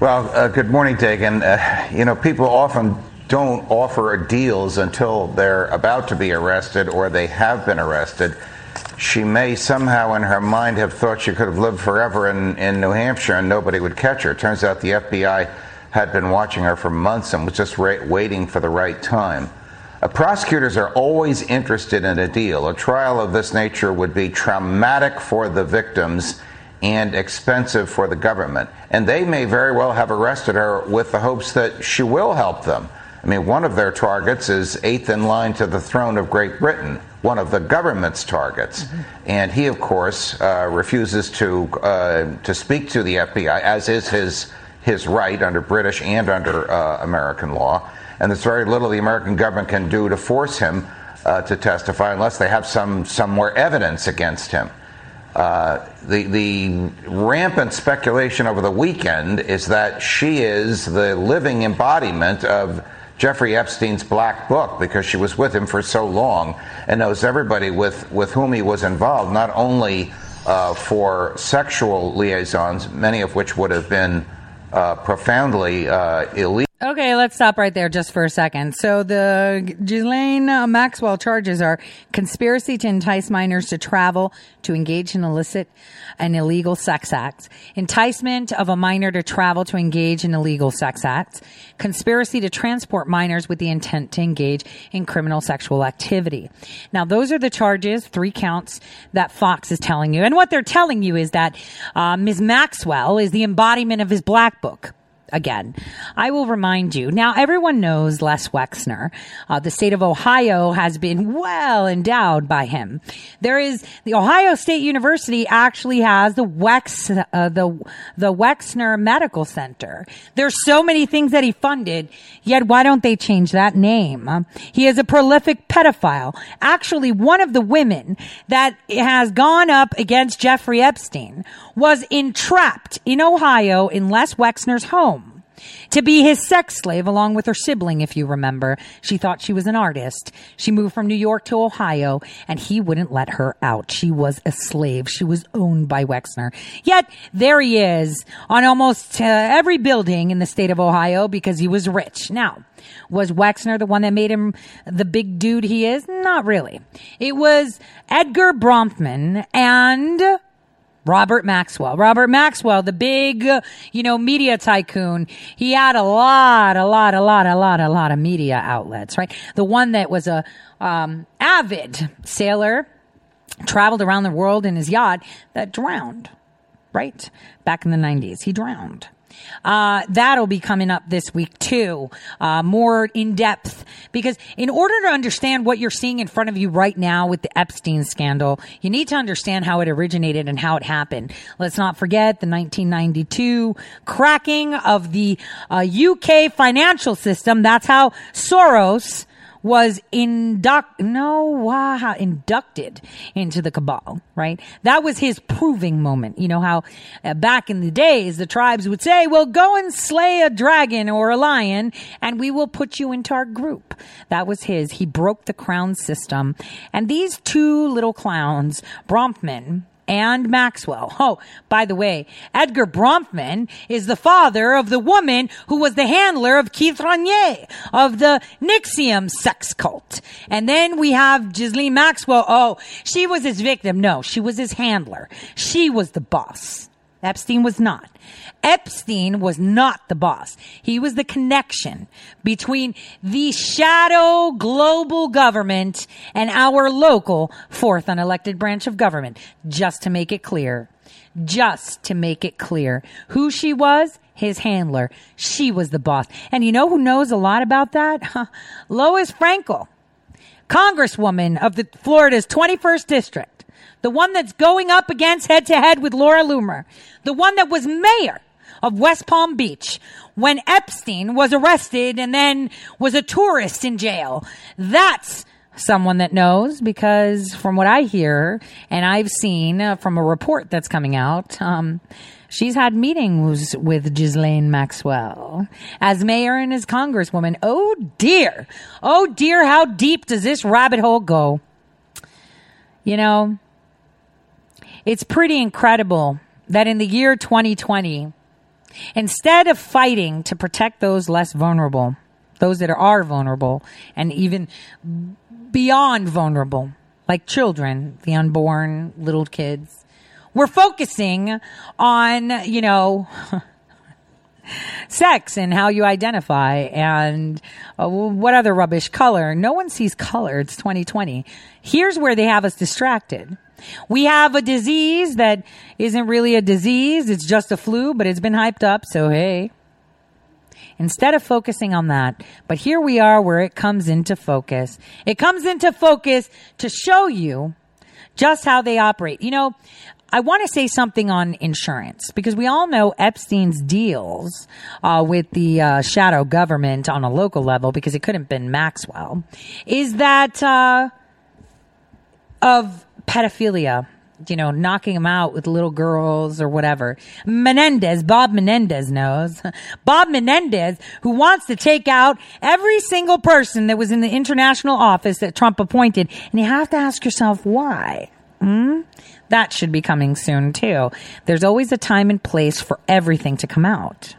W: Well, uh, good morning, Dagen. Uh, you know, people often don't offer deals until they're about to be arrested or they have been arrested. She may somehow in her mind have thought she could have lived forever in, in New Hampshire and nobody would catch her. Turns out the FBI had been watching her for months and was just ra- waiting for the right time. Uh, prosecutors are always interested in a deal. A trial of this nature would be traumatic for the victims and expensive for the government. And they may very well have arrested her with the hopes that she will help them. I mean, one of their targets is eighth in line to the throne of Great Britain, one of the government's targets. Mm-hmm. And he, of course, uh, refuses to, uh, to speak to the FBI, as is his, his right under British and under uh, American law. And there's very little the American government can do to force him uh, to testify unless they have some, some more evidence against him. Uh, the, the rampant speculation over the weekend is that she is the living embodiment of Jeffrey Epstein's black book because she was with him for so long and knows everybody with, with whom he was involved, not only uh, for sexual liaisons, many of which would have been uh, profoundly uh, illegal.
A: Okay, let's stop right there just for a second. So the Ghislaine Maxwell charges are conspiracy to entice minors to travel to engage in illicit and illegal sex acts, enticement of a minor to travel to engage in illegal sex acts, conspiracy to transport minors with the intent to engage in criminal sexual activity. Now, those are the charges, three counts that Fox is telling you. And what they're telling you is that uh, Ms. Maxwell is the embodiment of his black book again. I will remind you. Now, everyone knows Les Wexner. Uh, the state of Ohio has been well endowed by him. There is the Ohio State University actually has the Wex uh, the the Wexner Medical Center. There's so many things that he funded. Yet, why don't they change that name? he is a prolific pedophile. Actually, one of the women that has gone up against Jeffrey Epstein was entrapped in Ohio in Les Wexner's home to be his sex slave along with her sibling, if you remember. She thought she was an artist. She moved from New York to Ohio and he wouldn't let her out. She was a slave. She was owned by Wexner. Yet there he is on almost uh, every building in the state of Ohio because he was rich. Now, was Wexner the one that made him the big dude he is? Not really. It was Edgar Bronfman and Robert Maxwell. Robert Maxwell, the big, you know, media tycoon. He had a lot, a lot, a lot, a lot, a lot of media outlets, right? The one that was a, um, avid sailor, traveled around the world in his yacht that drowned, right? Back in the 90s. He drowned. Uh, that'll be coming up this week too, uh, more in depth. Because in order to understand what you're seeing in front of you right now with the Epstein scandal, you need to understand how it originated and how it happened. Let's not forget the 1992 cracking of the uh, UK financial system. That's how Soros was induct no wow inducted into the cabal right? That was his proving moment. You know how uh, back in the days the tribes would say well go and slay a dragon or a lion and we will put you into our group. That was his. He broke the crown system. And these two little clowns bronfman and Maxwell. Oh, by the way, Edgar Bronfman is the father of the woman who was the handler of Keith Raniere of the NXIVM sex cult. And then we have Ghislaine Maxwell. Oh, she was his victim. No, she was his handler. She was the boss. Epstein was not. Epstein was not the boss. He was the connection between the shadow global government and our local fourth unelected branch of government. Just to make it clear. Just to make it clear. Who she was? His handler. She was the boss. And you know who knows a lot about that? [LAUGHS] Lois Frankel, Congresswoman of the Florida's 21st District the one that's going up against head to head with Laura Loomer, the one that was mayor of West Palm Beach when Epstein was arrested and then was a tourist in jail. That's someone that knows because from what I hear and I've seen uh, from a report that's coming out, um, she's had meetings with Ghislaine Maxwell as mayor and as congresswoman. Oh dear. Oh dear. How deep does this rabbit hole go? You know, it's pretty incredible that in the year 2020, instead of fighting to protect those less vulnerable, those that are vulnerable and even beyond vulnerable, like children, the unborn, little kids, we're focusing on, you know, [LAUGHS] sex and how you identify and uh, what other rubbish color. No one sees color. It's 2020. Here's where they have us distracted. We have a disease that isn't really a disease. It's just a flu, but it's been hyped up. So, hey, instead of focusing on that, but here we are where it comes into focus. It comes into focus to show you just how they operate. You know, I want to say something on insurance because we all know Epstein's deals uh, with the uh, shadow government on a local level because it couldn't have been Maxwell is that uh, of pedophilia, you know, knocking them out with little girls or whatever. Menendez, Bob Menendez knows. [LAUGHS] Bob Menendez, who wants to take out every single person that was in the international office that Trump appointed. And you have to ask yourself why. Hmm? That should be coming soon too. There's always a time and place for everything to come out.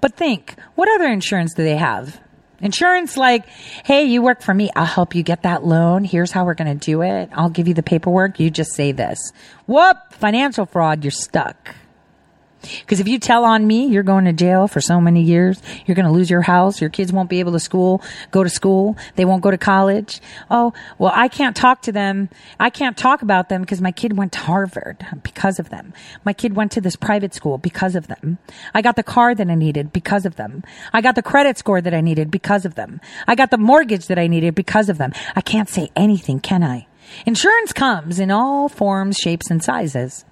A: But think, what other insurance do they have? Insurance, like, hey, you work for me. I'll help you get that loan. Here's how we're going to do it. I'll give you the paperwork. You just say this. Whoop, financial fraud, you're stuck. Because if you tell on me, you're going to jail for so many years. You're going to lose your house. Your kids won't be able to school, go to school. They won't go to college. Oh, well, I can't talk to them. I can't talk about them because my kid went to Harvard because of them. My kid went to this private school because of them. I got the car that I needed because of them. I got the credit score that I needed because of them. I got the mortgage that I needed because of them. I can't say anything, can I? Insurance comes in all forms, shapes, and sizes.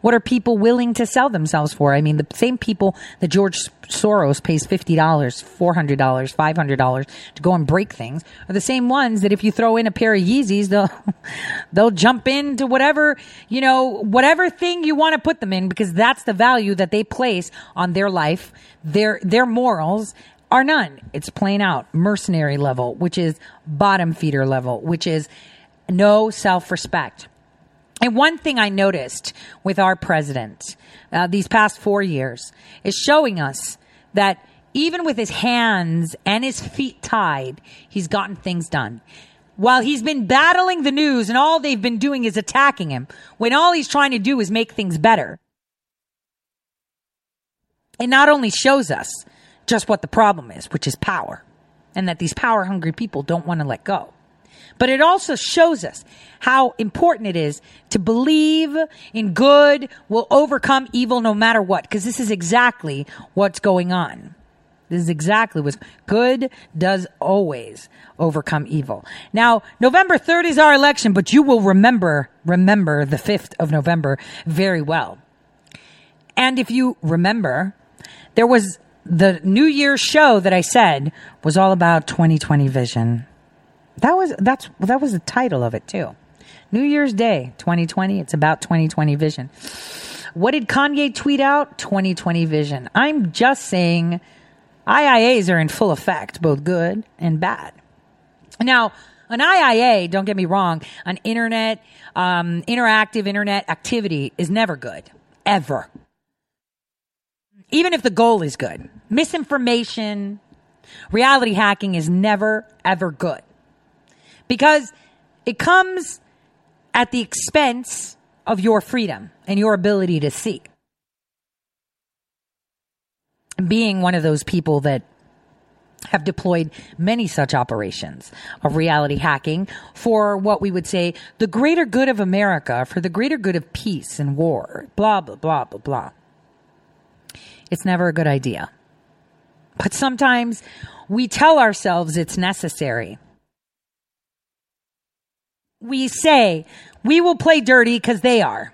A: What are people willing to sell themselves for? I mean, the same people that George Soros pays $50, $400, $500 to go and break things are the same ones that if you throw in a pair of Yeezys, they'll, [LAUGHS] they'll jump into whatever, you know, whatever thing you want to put them in because that's the value that they place on their life, their, their morals, are none. It's plain out mercenary level, which is bottom feeder level, which is no self respect. And one thing I noticed with our president uh, these past four years is showing us that even with his hands and his feet tied, he's gotten things done. While he's been battling the news and all they've been doing is attacking him, when all he's trying to do is make things better. It not only shows us just what the problem is, which is power, and that these power hungry people don't want to let go. But it also shows us how important it is to believe in good will overcome evil no matter what, because this is exactly what's going on. This is exactly what's good does always overcome evil. Now, November 3rd is our election, but you will remember, remember the 5th of November very well. And if you remember, there was the New Year's show that I said was all about 2020 vision. That was that's that was the title of it too. New Year's Day 2020. It's about 2020 vision. What did Kanye tweet out? 2020 vision. I'm just saying IIAs are in full effect, both good and bad. Now, an IIA, don't get me wrong, an internet, um, interactive internet activity is never good. Ever. Even if the goal is good. Misinformation, reality hacking is never, ever good because it comes at the expense of your freedom and your ability to see. Being one of those people that have deployed many such operations of reality hacking for what we would say the greater good of America, for the greater good of peace and war, blah, blah, blah, blah, blah. It's never a good idea. But sometimes we tell ourselves it's necessary. We say, we will play dirty because they are.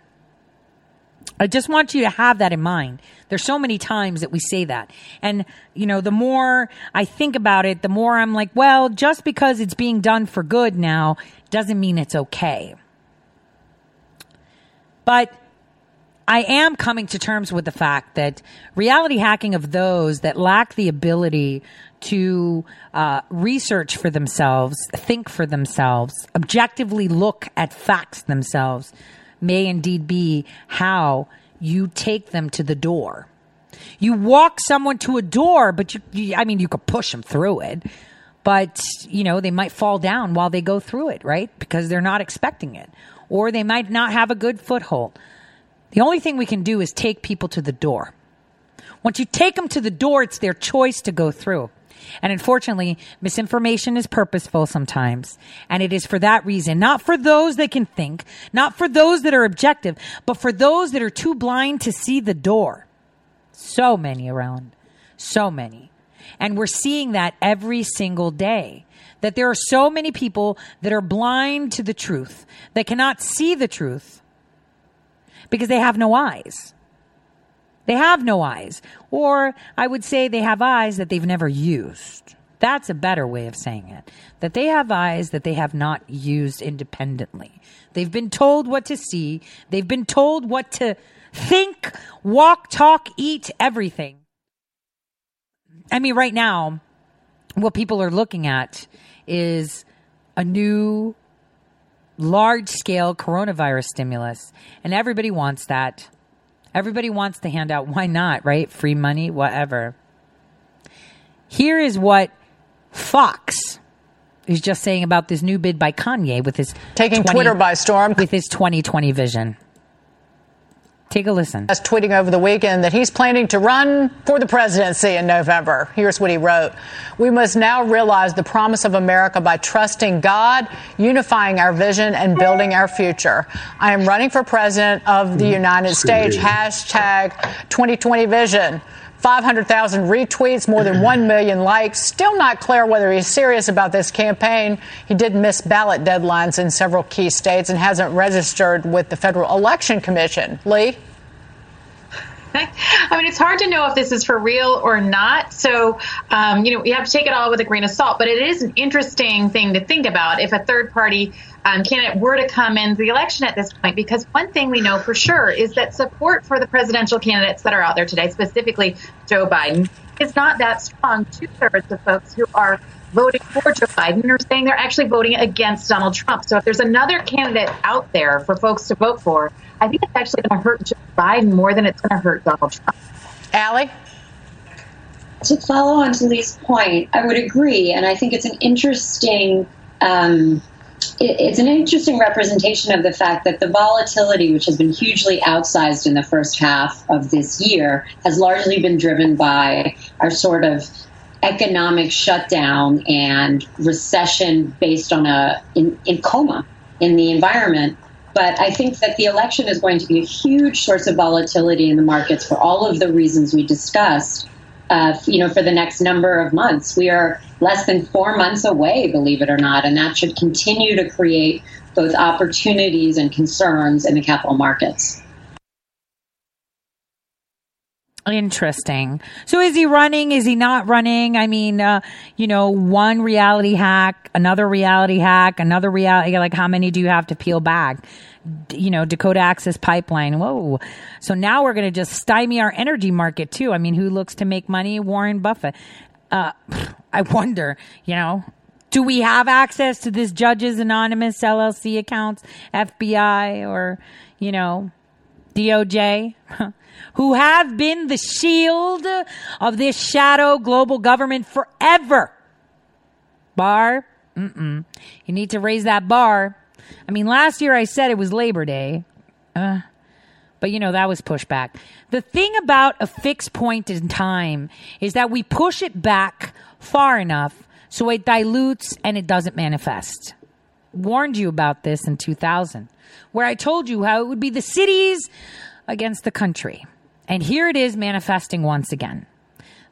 A: I just want you to have that in mind. There's so many times that we say that. And, you know, the more I think about it, the more I'm like, well, just because it's being done for good now doesn't mean it's okay. But I am coming to terms with the fact that reality hacking of those that lack the ability to uh, research for themselves, think for themselves, objectively look at facts themselves, may indeed be how you take them to the door. You walk someone to a door, but you, you, I mean, you could push them through it, but you know, they might fall down while they go through it, right? Because they're not expecting it, or they might not have a good foothold. The only thing we can do is take people to the door. Once you take them to the door, it's their choice to go through. And unfortunately, misinformation is purposeful sometimes. And it is for that reason, not for those that can think, not for those that are objective, but for those that are too blind to see the door. So many around. So many. And we're seeing that every single day. That there are so many people that are blind to the truth, that cannot see the truth because they have no eyes. They have no eyes. Or I would say they have eyes that they've never used. That's a better way of saying it. That they have eyes that they have not used independently. They've been told what to see. They've been told what to think, walk, talk, eat, everything. I mean, right now, what people are looking at is a new large scale coronavirus stimulus, and everybody wants that. Everybody wants to hand out. Why not, right? Free money, whatever. Here is what Fox is just saying about this new bid by Kanye with his
V: taking
A: 20,
V: Twitter by storm
A: with his 2020 vision. Take a listen.
V: Was tweeting over the weekend that he's planning to run for the presidency in November. Here's what he wrote. We must now realize the promise of America by trusting God, unifying our vision, and building our future. I am running for president of the mm-hmm. United States. Hashtag 2020 vision. 500,000 retweets, more than 1 million likes. Still not clear whether he's serious about this campaign. He did miss ballot deadlines in several key states and hasn't registered with the Federal Election Commission. Lee? [LAUGHS]
X: I mean, it's hard to know if this is for real or not. So, um, you know, you have to take it all with a grain of salt. But it is an interesting thing to think about if a third party um, candidate were to come into the election at this point, because one thing we know for sure is that support for the presidential candidates that are out there today, specifically Joe Biden, is not that strong. Two thirds of folks who are voting for Joe Biden are saying they're actually voting against Donald Trump. So if there's another candidate out there for folks to vote for, I think it's actually going to hurt Joe Biden more than it's going to hurt Donald Trump.
V: Allie?
Y: To follow on to Lee's point, I would agree. And I think it's an interesting. Um, it's an interesting representation of the fact that the volatility, which has been hugely outsized in the first half of this year, has largely been driven by our sort of economic shutdown and recession based on a in, in coma in the environment. But I think that the election is going to be a huge source of volatility in the markets for all of the reasons we discussed. Uh, you know, for the next number of months, we are less than four months away, believe it or not, and that should continue to create both opportunities and concerns in the capital markets.
A: Interesting. So is he running? Is he not running? I mean, uh, you know, one reality hack, another reality hack, another reality, like how many do you have to peel back? D- you know, Dakota Access Pipeline. Whoa. So now we're going to just stymie our energy market too. I mean, who looks to make money? Warren Buffett. Uh, [LAUGHS] I wonder, you know, do we have access to this judge's anonymous LLC accounts, FBI or, you know, DOJ? [LAUGHS] who have been the shield of this shadow global government forever. Barr? Mm-mm. You need to raise that bar. I mean, last year I said it was Labor Day. Uh, but you know, that was pushback. The thing about a fixed point in time is that we push it back far enough so it dilutes and it doesn't manifest. Warned you about this in 2000, where I told you how it would be the cities against the country. And here it is manifesting once again.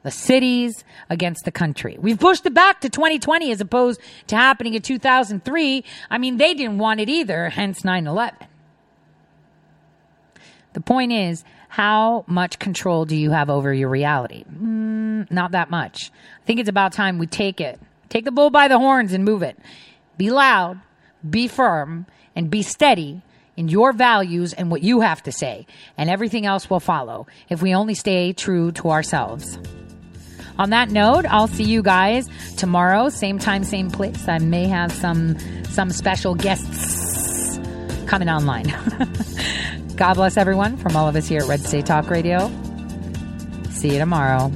A: The cities against the country. We've pushed it back to 2020 as opposed to happening in 2003. I mean, they didn't want it either, hence 9 11. The point is, how much control do you have over your reality? Mm, not that much. I think it's about time we take it. Take the bull by the horns and move it. Be loud, be firm, and be steady in your values and what you have to say, and everything else will follow if we only stay true to ourselves. On that note, I'll see you guys tomorrow, same time, same place. I may have some some special guests coming online. [LAUGHS] God bless everyone from all of us here at Red State Talk Radio. See you tomorrow.